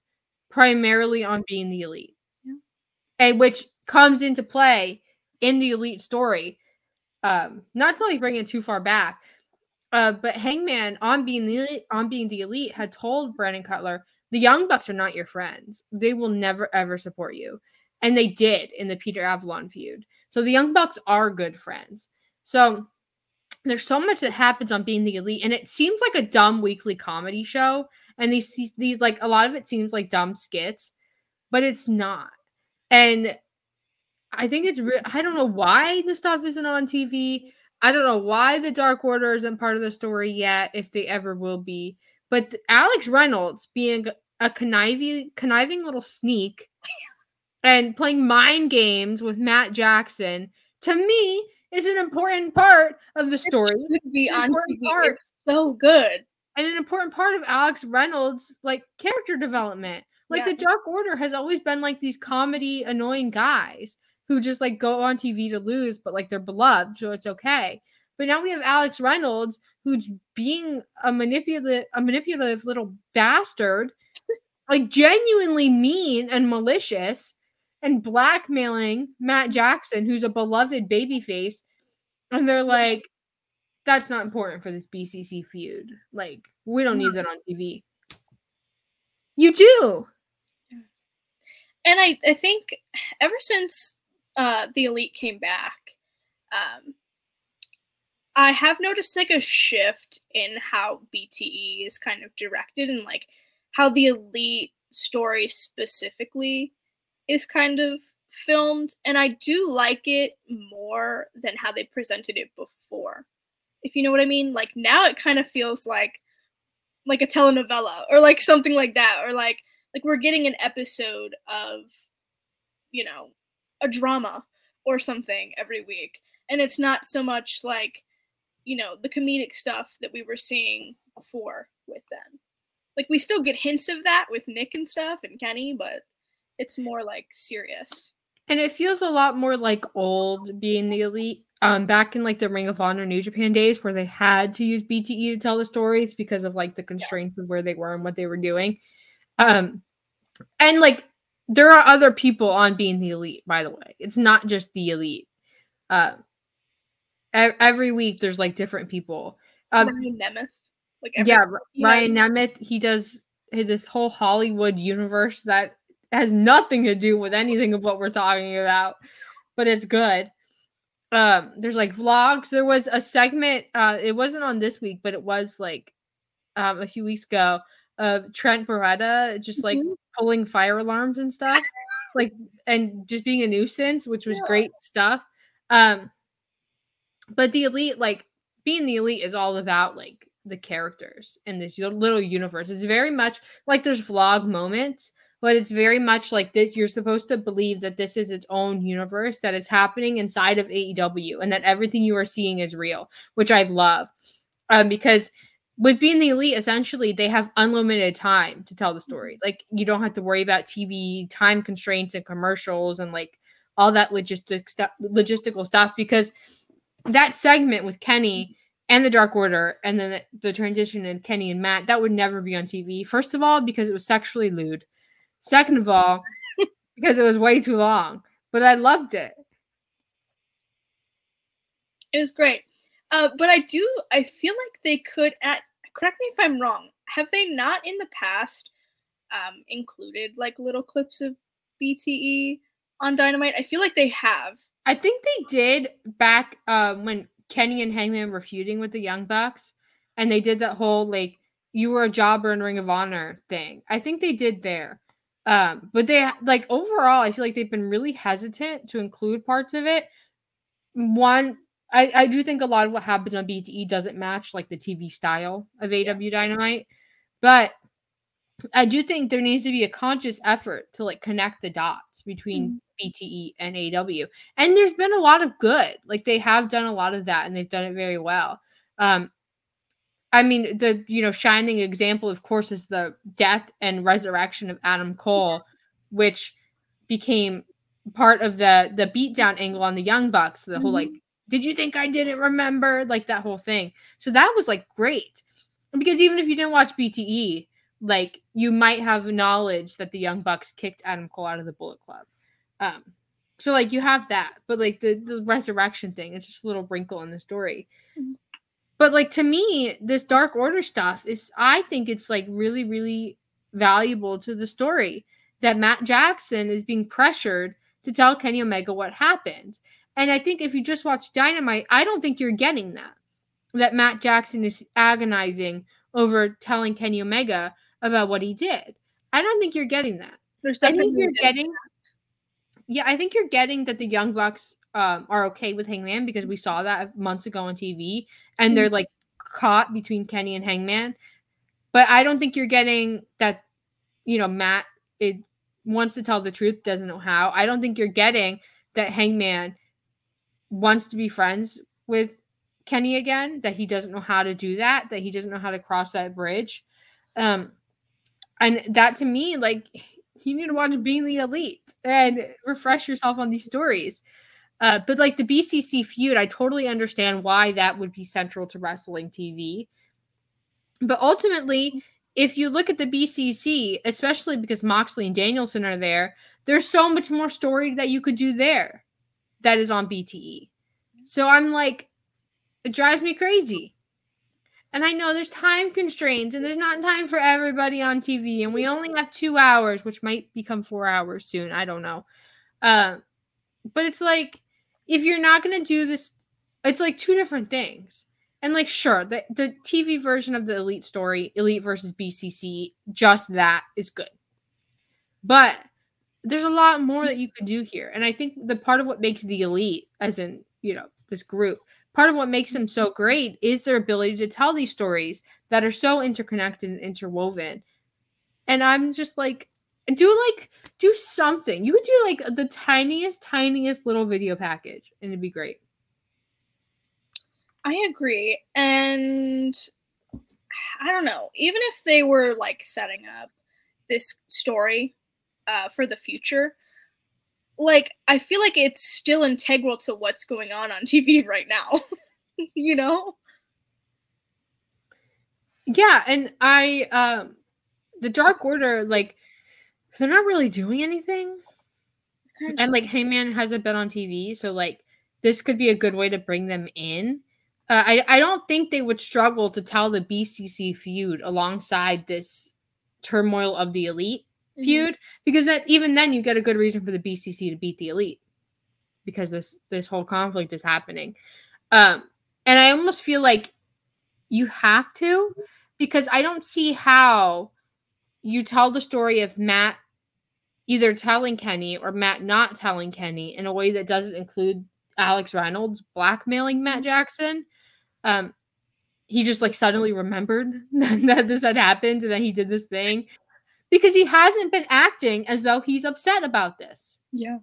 primarily on Being the Elite, yeah. and which comes into play in the Elite story. Um, not to like bring it too far back, uh, but Hangman on being the on being the elite had told Brandon Cutler, the Young Bucks are not your friends. They will never ever support you. And they did in the Peter Avalon feud. So the Young Bucks are good friends. So there's so much that happens on being the elite, and it seems like a dumb weekly comedy show. And these these, these like a lot of it seems like dumb skits, but it's not. And I think it's re- I don't know why the stuff isn't on TV. I don't know why the Dark Order isn't part of the story yet, if they ever will be. But Alex Reynolds being a conniving, conniving little sneak and playing mind games with Matt Jackson to me is an important part of the story. It could be on TV. So good. And an important part of Alex Reynolds' like character development. Like yeah. the Dark Order has always been like these comedy annoying guys who just like go on TV to lose, but like they're beloved, so it's okay. But now we have Alex Reynolds who's being a manipulative a manipulative little bastard, like genuinely mean and malicious and blackmailing Matt Jackson, who's a beloved babyface. And they're like, that's not important for this BCC feud. Like, we don't need that on TV. You do. And I, I think ever since uh, the Elite came back, um, I have noticed like a shift in how BTE is kind of directed and like how the Elite story specifically is kind of filmed and I do like it more than how they presented it before. If you know what I mean? Like now it kind of feels like like a telenovela or like something like that or like like we're getting an episode of you know, a drama or something every week. And it's not so much like you know, the comedic stuff that we were seeing before with them. Like we still get hints of that with Nick and stuff and Kenny, but it's more like serious. And it feels a lot more like old being the elite. Um, back in like the Ring of Honor New Japan days where they had to use BTE to tell the stories because of like the constraints yeah. of where they were and what they were doing. Um, and like there are other people on being the elite, by the way. It's not just the elite. Uh, every week there's like different people. Um, Ryan Nemeth. Like yeah, Ryan Nemeth. He does this whole Hollywood universe that has nothing to do with anything of what we're talking about, but it's good. Um, there's like vlogs. There was a segment, uh, it wasn't on this week, but it was like um a few weeks ago of Trent Beretta just like mm-hmm. pulling fire alarms and stuff. like and just being a nuisance, which was yeah. great stuff. Um but the elite, like being the elite is all about like the characters in this little universe. It's very much like there's vlog moments, but it's very much like this. You're supposed to believe that this is its own universe that is happening inside of AEW and that everything you are seeing is real, which I love. Um, because with being the elite, essentially they have unlimited time to tell the story. Like you don't have to worry about TV time constraints and commercials and like all that logistic stuff, logistical stuff. Because that segment with Kenny and the Dark Order, and then the, the transition in Kenny and Matt, that would never be on TV. First of all, because it was sexually lewd. Second of all, because it was way too long, but I loved it. It was great. Uh, but I do, I feel like they could, at, correct me if I'm wrong, have they not in the past um, included like little clips of BTE on Dynamite? I feel like they have. I think they did back um, when Kenny and Hangman were feuding with the Young Bucks, and they did that whole like you were a jobber in Ring of Honor thing. I think they did there. Um, but they like overall, I feel like they've been really hesitant to include parts of it. One, I, I do think a lot of what happens on BTE doesn't match like the TV style of AEW Dynamite, but I do think there needs to be a conscious effort to like connect the dots between mm-hmm. BTE and AEW. And there's been a lot of good. Like they have done a lot of that and they've done it very well. Um I mean the you know shining example of course is the death and resurrection of Adam Cole which became part of the the beatdown angle on the Young Bucks, the mm-hmm. whole like did you think I didn't remember like that whole thing. So that was like great. Because even if you didn't watch BTE, like you might have knowledge that the Young Bucks kicked Adam Cole out of the Bullet Club. Um, so like you have that, but like the the resurrection thing, it's just a little wrinkle in the story. Mm-hmm. But like to me, this Dark Order stuff is I think it's like really really valuable to the story that Matt Jackson is being pressured to tell Kenny Omega what happened. And I think if you just watch Dynamite, I don't think you're getting that. That Matt Jackson is agonizing over telling Kenny Omega about what he did. I don't think you're getting that. I think you're getting. Yeah, I think you're getting that the Young Bucks um, are okay with Hangman because we saw that months ago on TV, and they're mm-hmm. like caught between Kenny and Hangman. But I don't think you're getting that. You know, Matt it wants to tell the truth, doesn't know how. I don't think you're getting that Hangman wants to be friends with Kenny again, that he doesn't know how to do that, that he doesn't know how to cross that bridge. Um, and that to me, like, you need to watch Being the Elite and refresh yourself on these stories. Uh, but like the BCC feud, I totally understand why that would be central to wrestling TV. But ultimately, if you look at the BCC, especially because Moxley and Danielson are there, there's so much more story that you could do there that is on BTE. So I'm like, it drives me crazy. And I know there's time constraints and there's not time for everybody on TV. And we only have two hours, which might become four hours soon. I don't know. Uh, but it's like, if you're not going to do this, it's like two different things. And like, sure, the, the TV version of the Elite story, Elite versus BCC, just that is good. But there's a lot more that you could do here. And I think the part of what makes the Elite, as in, you know, this group, part of what makes them so great is their ability to tell these stories that are so interconnected and interwoven. And I'm just like, do like do something. You could do like the tiniest, tiniest little video package, and it'd be great. I agree. And I don't know, even if they were like setting up this story uh, for the future, like I feel like it's still integral to what's going on on TV right now. you know? Yeah, and I um the Dark Order like they're not really doing anything. And like Hangman hasn't been on TV, so like this could be a good way to bring them in. Uh, I I don't think they would struggle to tell the BCC feud alongside this turmoil of the elite mm-hmm. feud because that even then you get a good reason for the BCC to beat the elite because this this whole conflict is happening. Um, and I almost feel like you have to because I don't see how you tell the story of Matt either telling Kenny or Matt not telling Kenny in a way that doesn't include Alex Reynolds blackmailing Matt Jackson um he just like suddenly remembered that this had happened and that he did this thing because he hasn't been acting as though he's upset about this. Yeah.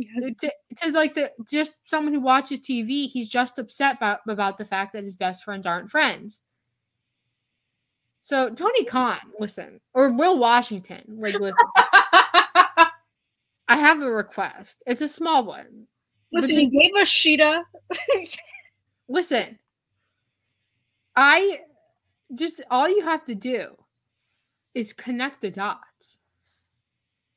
To, to, like the just someone who watches TV, he's just upset about, about the fact that his best friends aren't friends. So Tony Khan, listen, or Will Washington, like listen. I have a request. It's a small one. Listen, he gave us Sheeta. listen, I just all you have to do is connect the dots.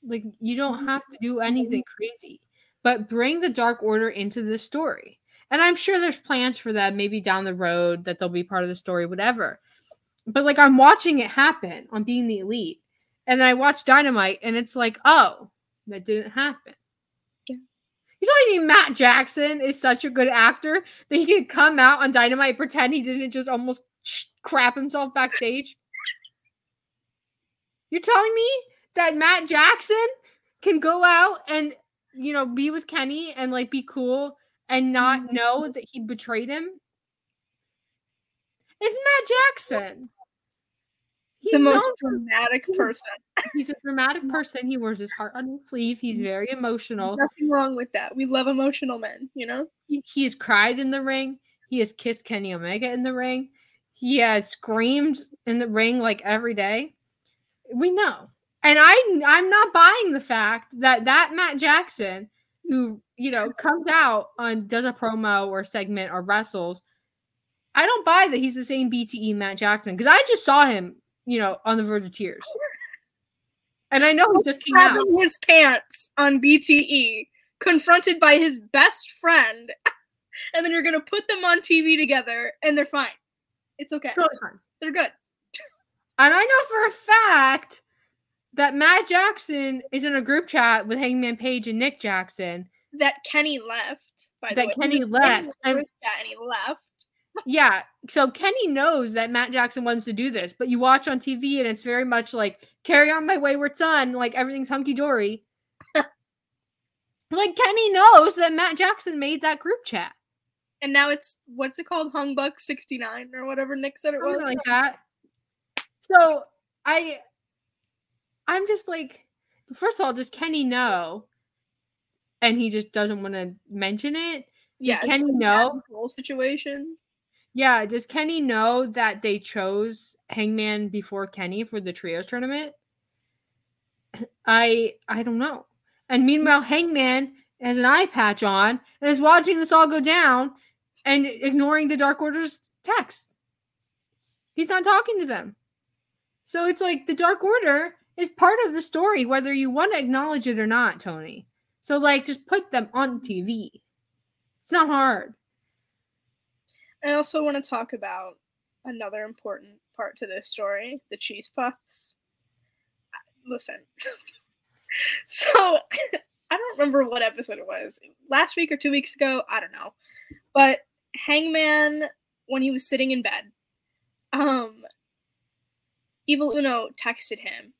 Like you don't mm-hmm. have to do anything crazy, but bring the Dark Order into the story. And I'm sure there's plans for that maybe down the road that they'll be part of the story, whatever. But like I'm watching it happen on being the elite. And then I watch Dynamite and it's like, oh, that didn't happen. You know what I mean? Matt Jackson is such a good actor that he can come out on Dynamite pretend he didn't just almost crap himself backstage. You're telling me that Matt Jackson can go out and you know be with Kenny and like be cool and not mm-hmm. know that he betrayed him? It's Matt Jackson. He's the most dramatic person. He's a dramatic person. He wears his heart on his sleeve. He's mm-hmm. very emotional. Nothing wrong with that. We love emotional men, you know? He, he's cried in the ring. He has kissed Kenny Omega in the ring. He has screamed in the ring like every day. We know. And I I'm not buying the fact that that Matt Jackson who, you know, comes out on does a promo or segment or wrestles I don't buy that he's the same BTE Matt Jackson because I just saw him you know, on the verge of tears. And I know he just came out. his pants on BTE, confronted by his best friend, and then you're gonna put them on TV together, and they're fine. It's okay. Totally fine. They're good. And I know for a fact that Matt Jackson is in a group chat with Hangman Page and Nick Jackson. That Kenny left. By the way. that Kenny left. And, and he left yeah. So Kenny knows that Matt Jackson wants to do this, but you watch on TV and it's very much like carry on my wayward son, like everything's hunky dory. like Kenny knows that Matt Jackson made that group chat. And now it's what's it called? Hungbuck 69 or whatever Nick said it Something was. like that. So I I'm just like first of all, does Kenny know? And he just doesn't want to mention it. Does yeah, Kenny know? Whole situation. Yeah, does Kenny know that they chose Hangman before Kenny for the trios tournament? I I don't know. And mm-hmm. meanwhile, Hangman has an eye patch on and is watching this all go down and ignoring the Dark Order's text. He's not talking to them. So it's like the Dark Order is part of the story, whether you want to acknowledge it or not, Tony. So like just put them on TV. It's not hard. I also want to talk about another important part to this story the cheese puffs. Listen. so, I don't remember what episode it was. Last week or two weeks ago, I don't know. But Hangman, when he was sitting in bed, um, Evil Uno texted him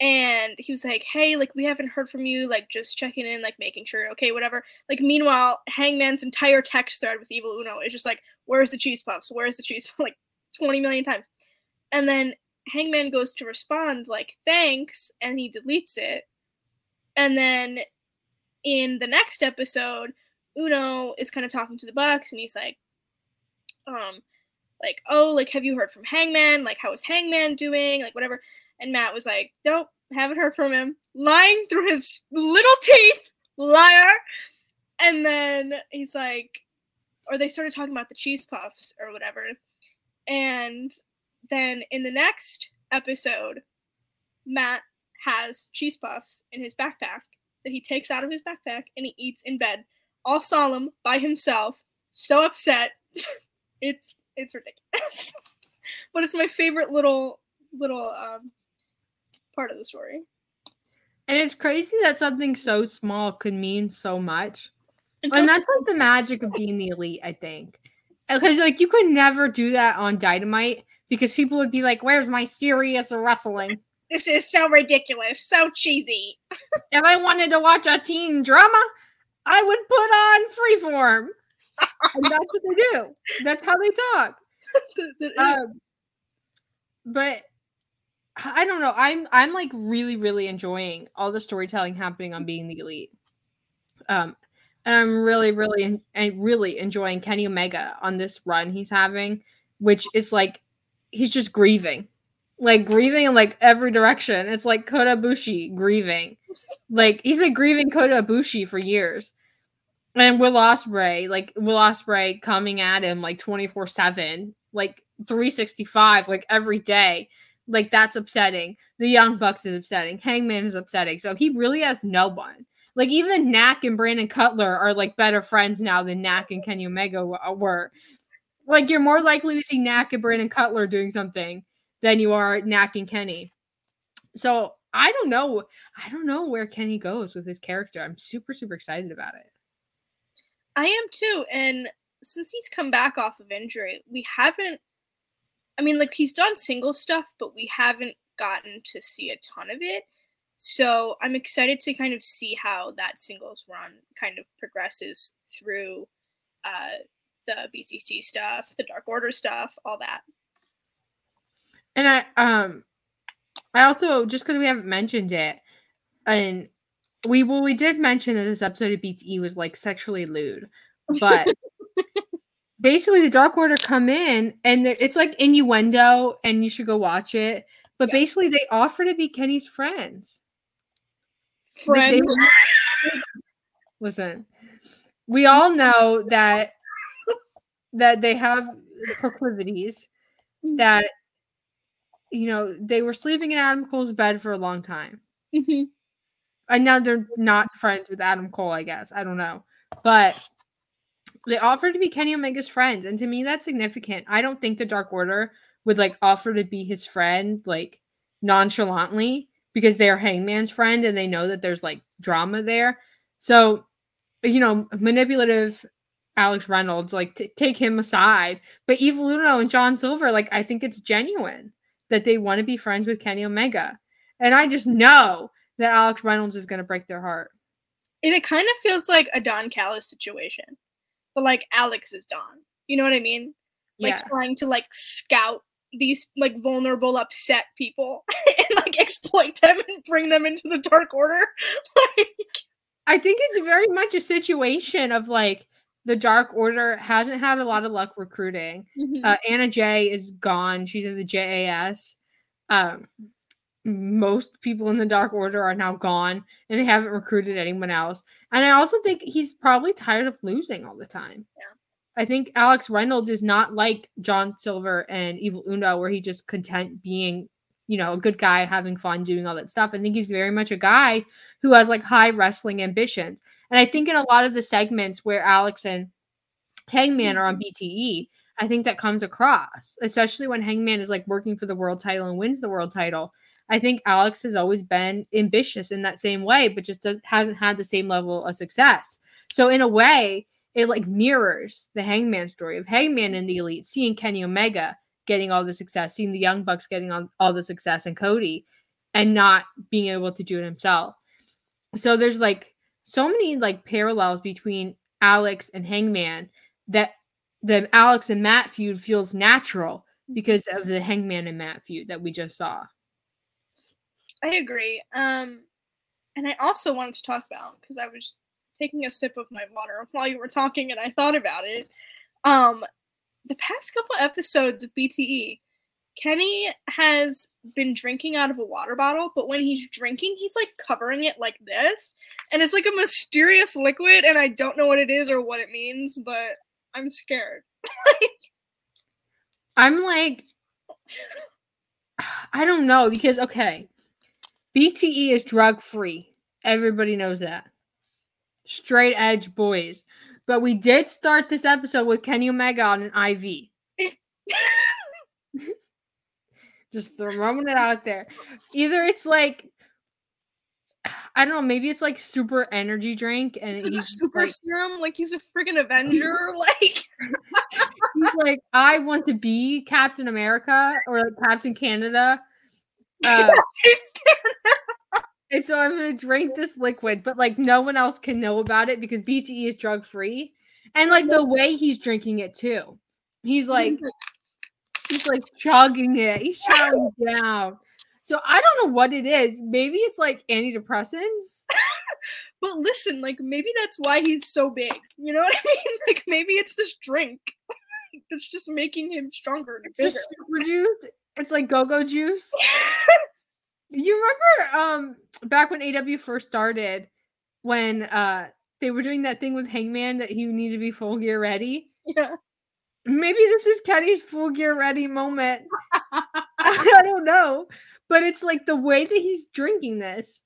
and he was like, "Hey, like we haven't heard from you, like just checking in, like making sure okay, whatever." Like meanwhile, Hangman's entire text thread with Evil Uno is just like, "Where's the cheese puffs? Where's the cheese?" like 20 million times. And then Hangman goes to respond like, "Thanks," and he deletes it. And then in the next episode, Uno is kind of talking to the Bucks and he's like, um, like, "Oh, like have you heard from Hangman? Like how is Hangman doing? Like whatever." And Matt was like, Nope, haven't heard from him. Lying through his little teeth, liar. And then he's like, or they started talking about the cheese puffs or whatever. And then in the next episode, Matt has cheese puffs in his backpack that he takes out of his backpack and he eats in bed, all solemn by himself, so upset. it's it's ridiculous. but it's my favorite little little um part of the story. And it's crazy that something so small could mean so much. And, and that's like the magic of being the elite, I think. Because like you could never do that on Dynamite because people would be like, "Where's my serious wrestling?" This is so ridiculous, so cheesy. if I wanted to watch a teen drama, I would put on Freeform, and that's what they do. That's how they talk. um, but I don't know. I'm I'm like really really enjoying all the storytelling happening on being the elite. Um, and I'm really really and really enjoying Kenny Omega on this run he's having, which is like he's just grieving, like grieving in like every direction. It's like Kota Ibushi grieving, like he's been grieving Kota Ibushi for years. And Will Ospreay, like Will Ospreay coming at him like 24 7, like 365, like every day like that's upsetting. The Young Bucks is upsetting. Hangman is upsetting. So he really has no one. Like even Knack and Brandon Cutler are like better friends now than Knack and Kenny Omega uh, were. Like you're more likely to see Knack and Brandon Cutler doing something than you are Knack and Kenny. So I don't know. I don't know where Kenny goes with his character. I'm super super excited about it. I am too. And since he's come back off of injury, we haven't I mean, like he's done single stuff, but we haven't gotten to see a ton of it. So I'm excited to kind of see how that singles run kind of progresses through uh, the BCC stuff, the Dark Order stuff, all that. And I um I also just because we haven't mentioned it, and we well we did mention that this episode of BTE was like sexually lewd, but basically the Dark Order come in and it's like innuendo, and you should go watch it. But yeah. basically, they offer to be Kenny's friends. Friends. Listen, we all know that that they have proclivities mm-hmm. that you know they were sleeping in Adam Cole's bed for a long time. Mm-hmm. And now they're not friends with Adam Cole, I guess. I don't know. But they offered to be Kenny Omega's friends. And to me, that's significant. I don't think the Dark Order would like offer to be his friend like nonchalantly because they're Hangman's friend and they know that there's like drama there. So, you know, manipulative Alex Reynolds, like t- take him aside. But Evil Uno and John Silver, like I think it's genuine that they want to be friends with Kenny Omega. And I just know that Alex Reynolds is going to break their heart. And it kind of feels like a Don Callis situation, but like Alex is Don. You know what I mean? Like yeah. trying to like scout these like vulnerable, upset people and like exploit them and bring them into the Dark Order. like, I think it's very much a situation of like the Dark Order hasn't had a lot of luck recruiting. Mm-hmm. Uh, Anna Jay is gone. She's in the JAS. Um, most people in the Dark Order are now gone, and they haven't recruited anyone else. And I also think he's probably tired of losing all the time. Yeah. I think Alex Reynolds is not like John Silver and Evil Uno, where he just content being, you know, a good guy, having fun, doing all that stuff. I think he's very much a guy who has like high wrestling ambitions. And I think in a lot of the segments where Alex and Hangman are on mm-hmm. BTE, I think that comes across, especially when Hangman is like working for the world title and wins the world title. I think Alex has always been ambitious in that same way, but just does hasn't had the same level of success. So in a way, it like mirrors the Hangman story of Hangman and the Elite, seeing Kenny Omega getting all the success, seeing the Young Bucks getting all, all the success, and Cody, and not being able to do it himself. So there's like so many like parallels between Alex and Hangman that the Alex and Matt feud feels natural mm-hmm. because of the Hangman and Matt feud that we just saw. I agree. Um, and I also wanted to talk about because I was taking a sip of my water while you were talking, and I thought about it. Um, the past couple episodes of BTE, Kenny has been drinking out of a water bottle, but when he's drinking, he's like covering it like this, and it's like a mysterious liquid, and I don't know what it is or what it means, but I'm scared. I'm like, I don't know because okay, BTE is drug free. Everybody knows that straight edge boys. But we did start this episode with Kenny Omega on an IV. Just throwing it out there. Either it's like I don't know, maybe it's like super energy drink and it's he's super like, serum, like he's a freaking Avenger. like he's like, I want to be Captain America or like Captain Canada. Uh, and so I'm gonna drink this liquid, but like no one else can know about it because BTE is drug free. And like the way he's drinking it too. He's like he's like chugging it. He's chugging down. So I don't know what it is. Maybe it's like antidepressants. but listen, like maybe that's why he's so big. You know what I mean? Like maybe it's this drink that's just making him stronger. it's bigger. super juice. It's like go-go juice. You remember um back when AEW first started when uh they were doing that thing with Hangman that he needed to be full gear ready? Yeah. Maybe this is Kenny's full gear ready moment. I don't know. But it's like the way that he's drinking this.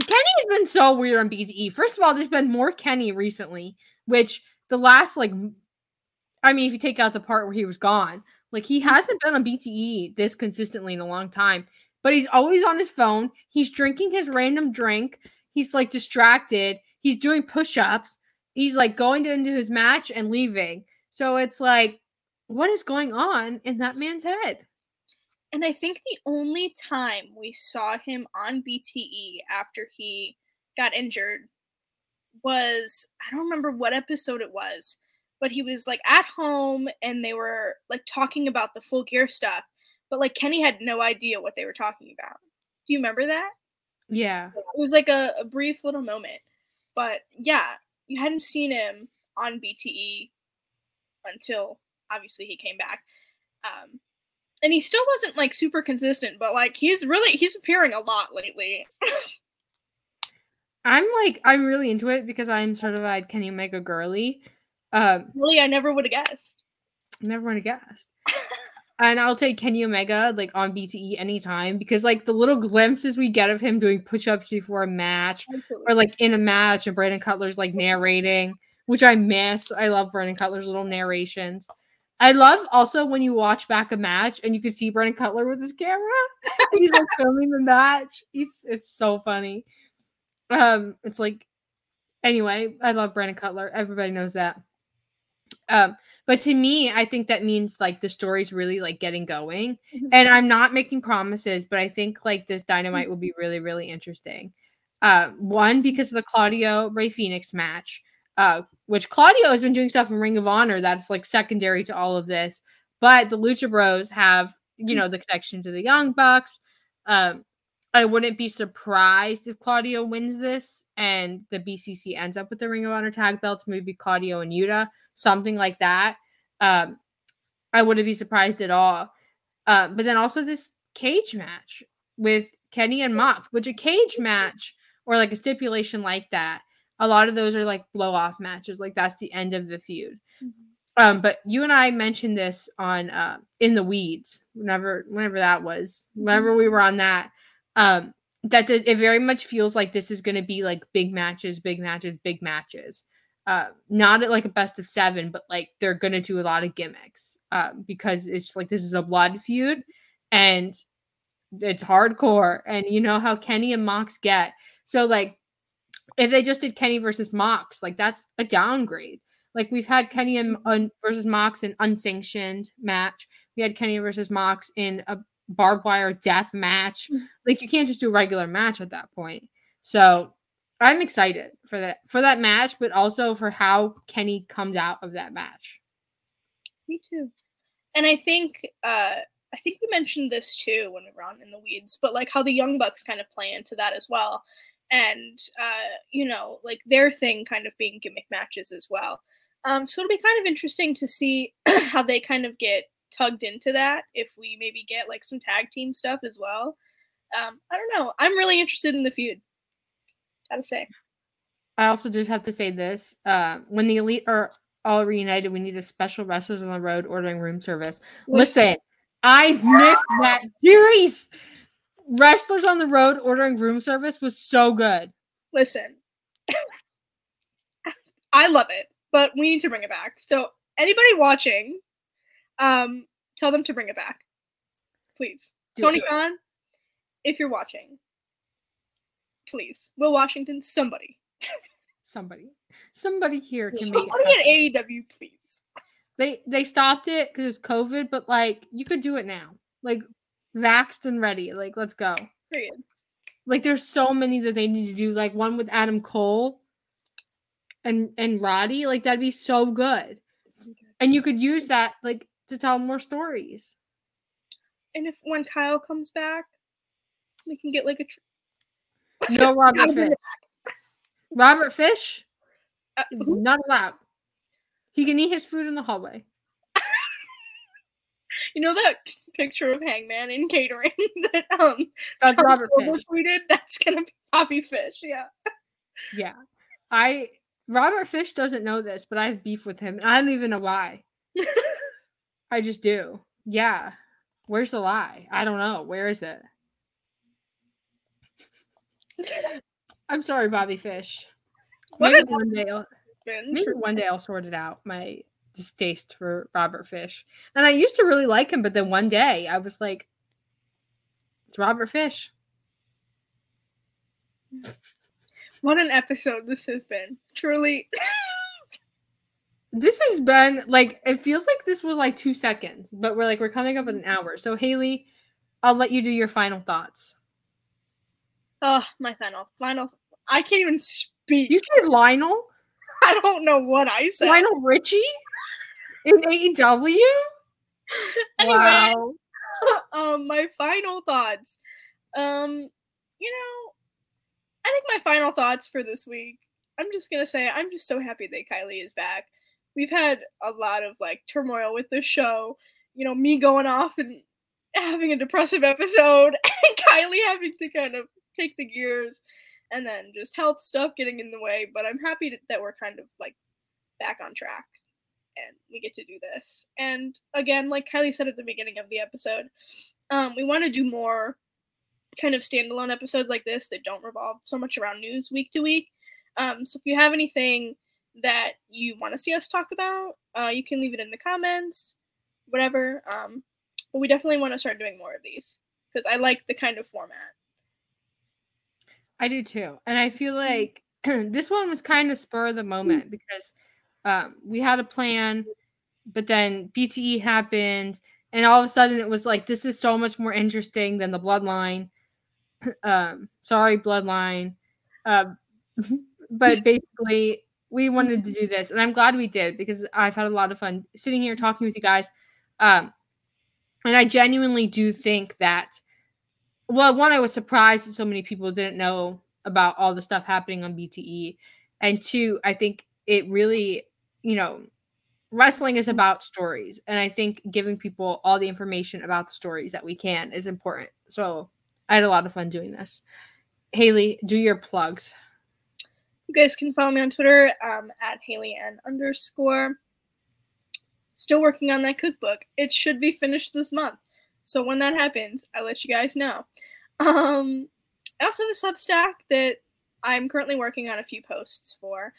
Kenny's been so weird on BTE. First of all, there's been more Kenny recently, which the last like I mean, if you take out the part where he was gone, like he hasn't been on BTE this consistently in a long time but he's always on his phone. He's drinking his random drink. He's like distracted. He's doing push ups. He's like going to, into his match and leaving. So it's like, what is going on in that man's head? And I think the only time we saw him on BTE after he got injured was I don't remember what episode it was, but he was like at home and they were like talking about the full gear stuff, but like Kenny had no idea what they were talking about. Do you remember that? Yeah. It was like a, a brief little moment. But yeah, you hadn't seen him on BTE until obviously he came back. Um, and he still wasn't like super consistent, but like he's really he's appearing a lot lately. I'm like I'm really into it because I'm sort of certified Kenny Omega girly. Um, really, I never would have guessed. Never would have guessed. and I'll take Kenny Omega like on BTE anytime because like the little glimpses we get of him doing push-ups before a match Absolutely. or like in a match and Brandon Cutler's like narrating, which I miss. I love Brandon Cutler's little narrations. I love also when you watch back a match and you can see Brandon Cutler with his camera. he's like filming the match. He's it's so funny. Um, it's like anyway, I love Brandon Cutler. Everybody knows that. Um, but to me, I think that means like the story's really like getting going. Mm-hmm. And I'm not making promises, but I think like this dynamite will be really, really interesting. Uh, one because of the Claudio Rey Fenix match uh, which Claudio has been doing stuff in Ring of Honor that's like secondary to all of this. But the Lucha Bros have, you know, the connection to the Young Bucks. Um, I wouldn't be surprised if Claudio wins this and the BCC ends up with the Ring of Honor tag belts, maybe Claudio and Yuta, something like that. Um, I wouldn't be surprised at all. Uh, but then also this cage match with Kenny and Mox, which a cage match or like a stipulation like that a lot of those are like blow off matches. Like that's the end of the feud. Mm-hmm. Um, but you and I mentioned this on uh, in the weeds whenever whenever that was whenever we were on that. Um, that the, it very much feels like this is going to be like big matches, big matches, big matches. Uh, not at like a best of seven, but like they're going to do a lot of gimmicks uh, because it's like this is a blood feud and it's hardcore, and you know how Kenny and Mox get. So like if they just did Kenny versus Mox, like that's a downgrade. Like we've had Kenny and un- versus Mox in unsanctioned match. We had Kenny versus Mox in a barbed wire death match. Mm. Like you can't just do a regular match at that point. So I'm excited for that for that match, but also for how Kenny comes out of that match. Me too. And I think uh I think we mentioned this too when we were on in the weeds, but like how the Young Bucks kind of play into that as well and uh, you know, like their thing kind of being gimmick matches as well. Um, so it'll be kind of interesting to see how they kind of get tugged into that. If we maybe get like some tag team stuff as well. Um, I don't know. I'm really interested in the feud. Gotta say. I also just have to say this: uh, when the elite are all reunited, we need a special wrestlers on the road ordering room service. Listen, I missed that series. Wrestlers on the Road ordering room service was so good. Listen, I love it, but we need to bring it back. So anybody watching, um, tell them to bring it back, please. Do Tony. Khan, if you're watching, please, Will Washington, somebody, somebody, somebody here can somebody make it at AEW, please. They they stopped it because it's COVID, but like you could do it now. Like vaxxed and ready. Like, let's go. Period. Like, there's so many that they need to do. Like one with Adam Cole and and Roddy. Like that'd be so good. And you could use that like to tell more stories. And if when Kyle comes back, we can get like a. Tr- no Robert Fish. Robert Fish is not allowed. He can eat his food in the hallway. you know that picture of Hangman in catering that um that's Robert Fish. tweeted. That's gonna be Bobby Fish. Yeah. Yeah, I Robert Fish doesn't know this, but I have beef with him. I don't even know why. I just do. Yeah. Where's the lie? I don't know. Where is it? I'm sorry, Bobby Fish. Maybe one day, I'll, maybe one day I'll sort it out. My distaste for Robert Fish. And I used to really like him, but then one day I was like, it's Robert Fish. What an episode this has been. Truly. this has been like, it feels like this was like two seconds, but we're like, we're coming up in an hour. So, Haley, I'll let you do your final thoughts. Oh, my final, final. I can't even speak. You said Lionel? I don't know what I said. Lionel Richie in AEW? Anyway, Wow. um, my final thoughts. Um, you know, I think my final thoughts for this week. I'm just gonna say I'm just so happy that Kiley is back. We've had a lot of like turmoil with this show. You know, me going off and having a depressive episode, and Kiley having to kind of take the gears, and then just health stuff getting in the way. But I'm happy that we're kind of like back on track and we get to do this. And again, like Kiley said at the beginning of the episode, um, we want to do more kind of standalone episodes like this that don't revolve so much around news week to week. Um, so if you have anything that you want to see us talk about, uh, you can leave it in the comments, whatever. Um, but we definitely want to start doing more of these because I like the kind of format. I do too. And I feel like this one was kind of spur of the moment because um, we had a plan, but then BTE happened, and all of a sudden it was like, this is so much more interesting than the bloodline. um, sorry, bloodline. Um, but basically, we wanted to do this, and I'm glad we did because I've had a lot of fun sitting here talking with you guys. Um, and I genuinely do think that well, one, I was surprised that so many people didn't know about all the stuff happening on BTE. And two, I think it really, you know, wrestling is about stories. And I think giving people all the information about the stories that we can is important. So I had a lot of fun doing this. Haley, do your plugs. You guys can follow me on Twitter um, at Haley underscore. Still working on that cookbook. It should be finished this month. So when that happens, I'll let you guys know. Um, I also have a Substack that I'm currently working on a few posts for.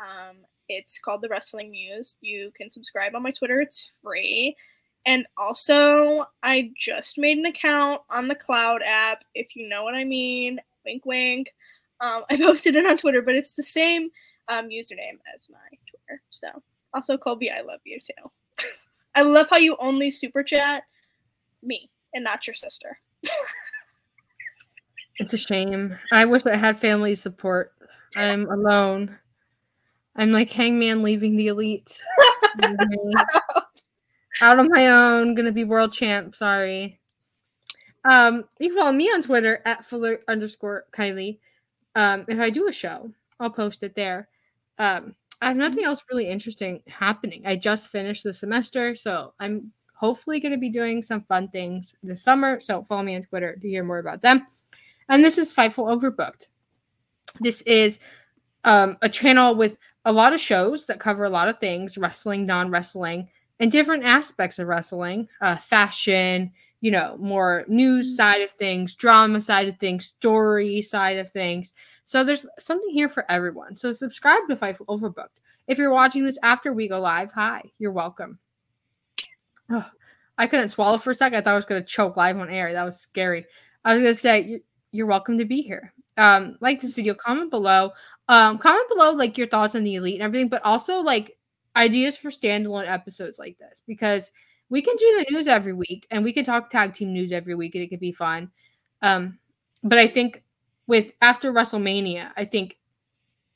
Um, it's called The Wrestling Muse. You can subscribe on my Twitter, it's free. And also, I just made an account on the Cloud app, if you know what I mean. Wink, wink. Um, I posted it on Twitter, but it's the same um, username as my Twitter. So, also, Colby, I love you too. I love how you only super chat me and not your sister. It's a shame. I wish I had family support. I'm alone. I'm like Hangman leaving the elite. Out on my own, gonna be world champ. Sorry. Um, you can follow me on Twitter at fuller underscore Kiley. Um, if I do a show, I'll post it there. Um, I have nothing else really interesting happening. I just finished the semester, so I'm hopefully going to be doing some fun things this summer. So follow me on Twitter to hear more about them. And this is Fightful Overbooked. This is um, a channel with a lot of shows that cover a lot of things wrestling, non wrestling, and different aspects of wrestling uh, fashion, you know, more news side of things, drama side of things, story side of things. So there's something here for everyone. So subscribe to Fightful Overbooked. If you're watching this after we go live, hi, you're welcome. Oh, I couldn't swallow for a second. I thought I was going to choke live on air. That was scary. I was going to say, you're welcome to be here. Um, like this video, comment below. Um, comment below like your thoughts on the elite and everything, but also like ideas for standalone episodes like this because we can do the news every week and we can talk tag team news every week and it could be fun. Um, but I think with after WrestleMania, I think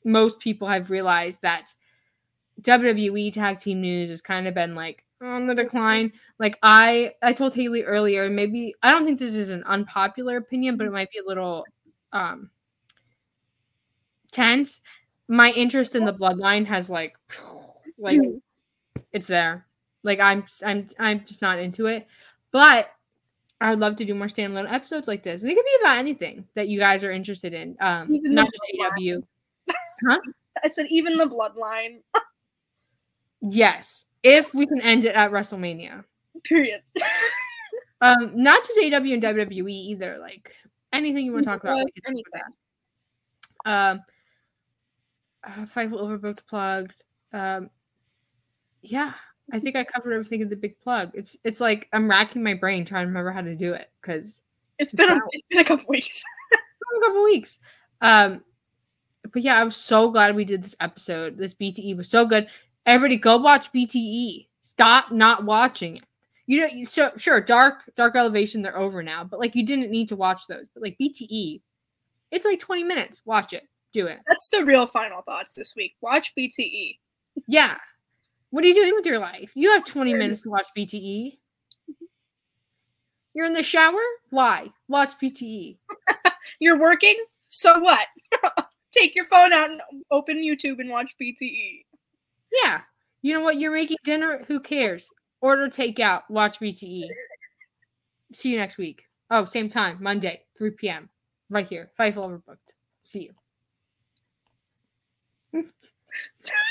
most people have realized that WWE tag team news has kind of been like on the decline. Like I I told Haley earlier, maybe I don't think this is an unpopular opinion, but it might be a little um tense. My interest in the bloodline has like like it's there. Like I'm I'm I'm just not into it. But I would love to do more standalone episodes like this. And it could be about anything that you guys are interested in. Um Even not just AEW. Huh? I said even the bloodline. Yes. If we can end it at WrestleMania. Period. Um, not just AEW and WWE either. Like anything you want to talk about. Anything. about. Um, uh, Fightful Overbooked plugged. Um, yeah, I think I covered everything in the big plug. It's it's like I'm racking my brain trying to remember how to do it because It's been a, it's been a couple weeks. a couple weeks. Um, but yeah, I'm so glad we did this episode. This BTE was so good. Everybody, go watch BTE. Stop not watching it. You know, so sure, dark, dark elevation, they're over now, but like you didn't need to watch those. But like BTE, it's like 20 minutes. Watch it. Do it. That's the real final thoughts this week. Watch BTE. Yeah. What are you doing with your life? You have 20 minutes to watch BTE. You're in the shower? Why? Watch BTE. You're working? So what? Take your phone out and open YouTube and watch BTE. Yeah. You know what? You're making dinner? Who cares? Order takeout. Watch BTE. See you next week. Oh, same time, Monday, 3 p.m. Right here. Fightful Overbooked. See you.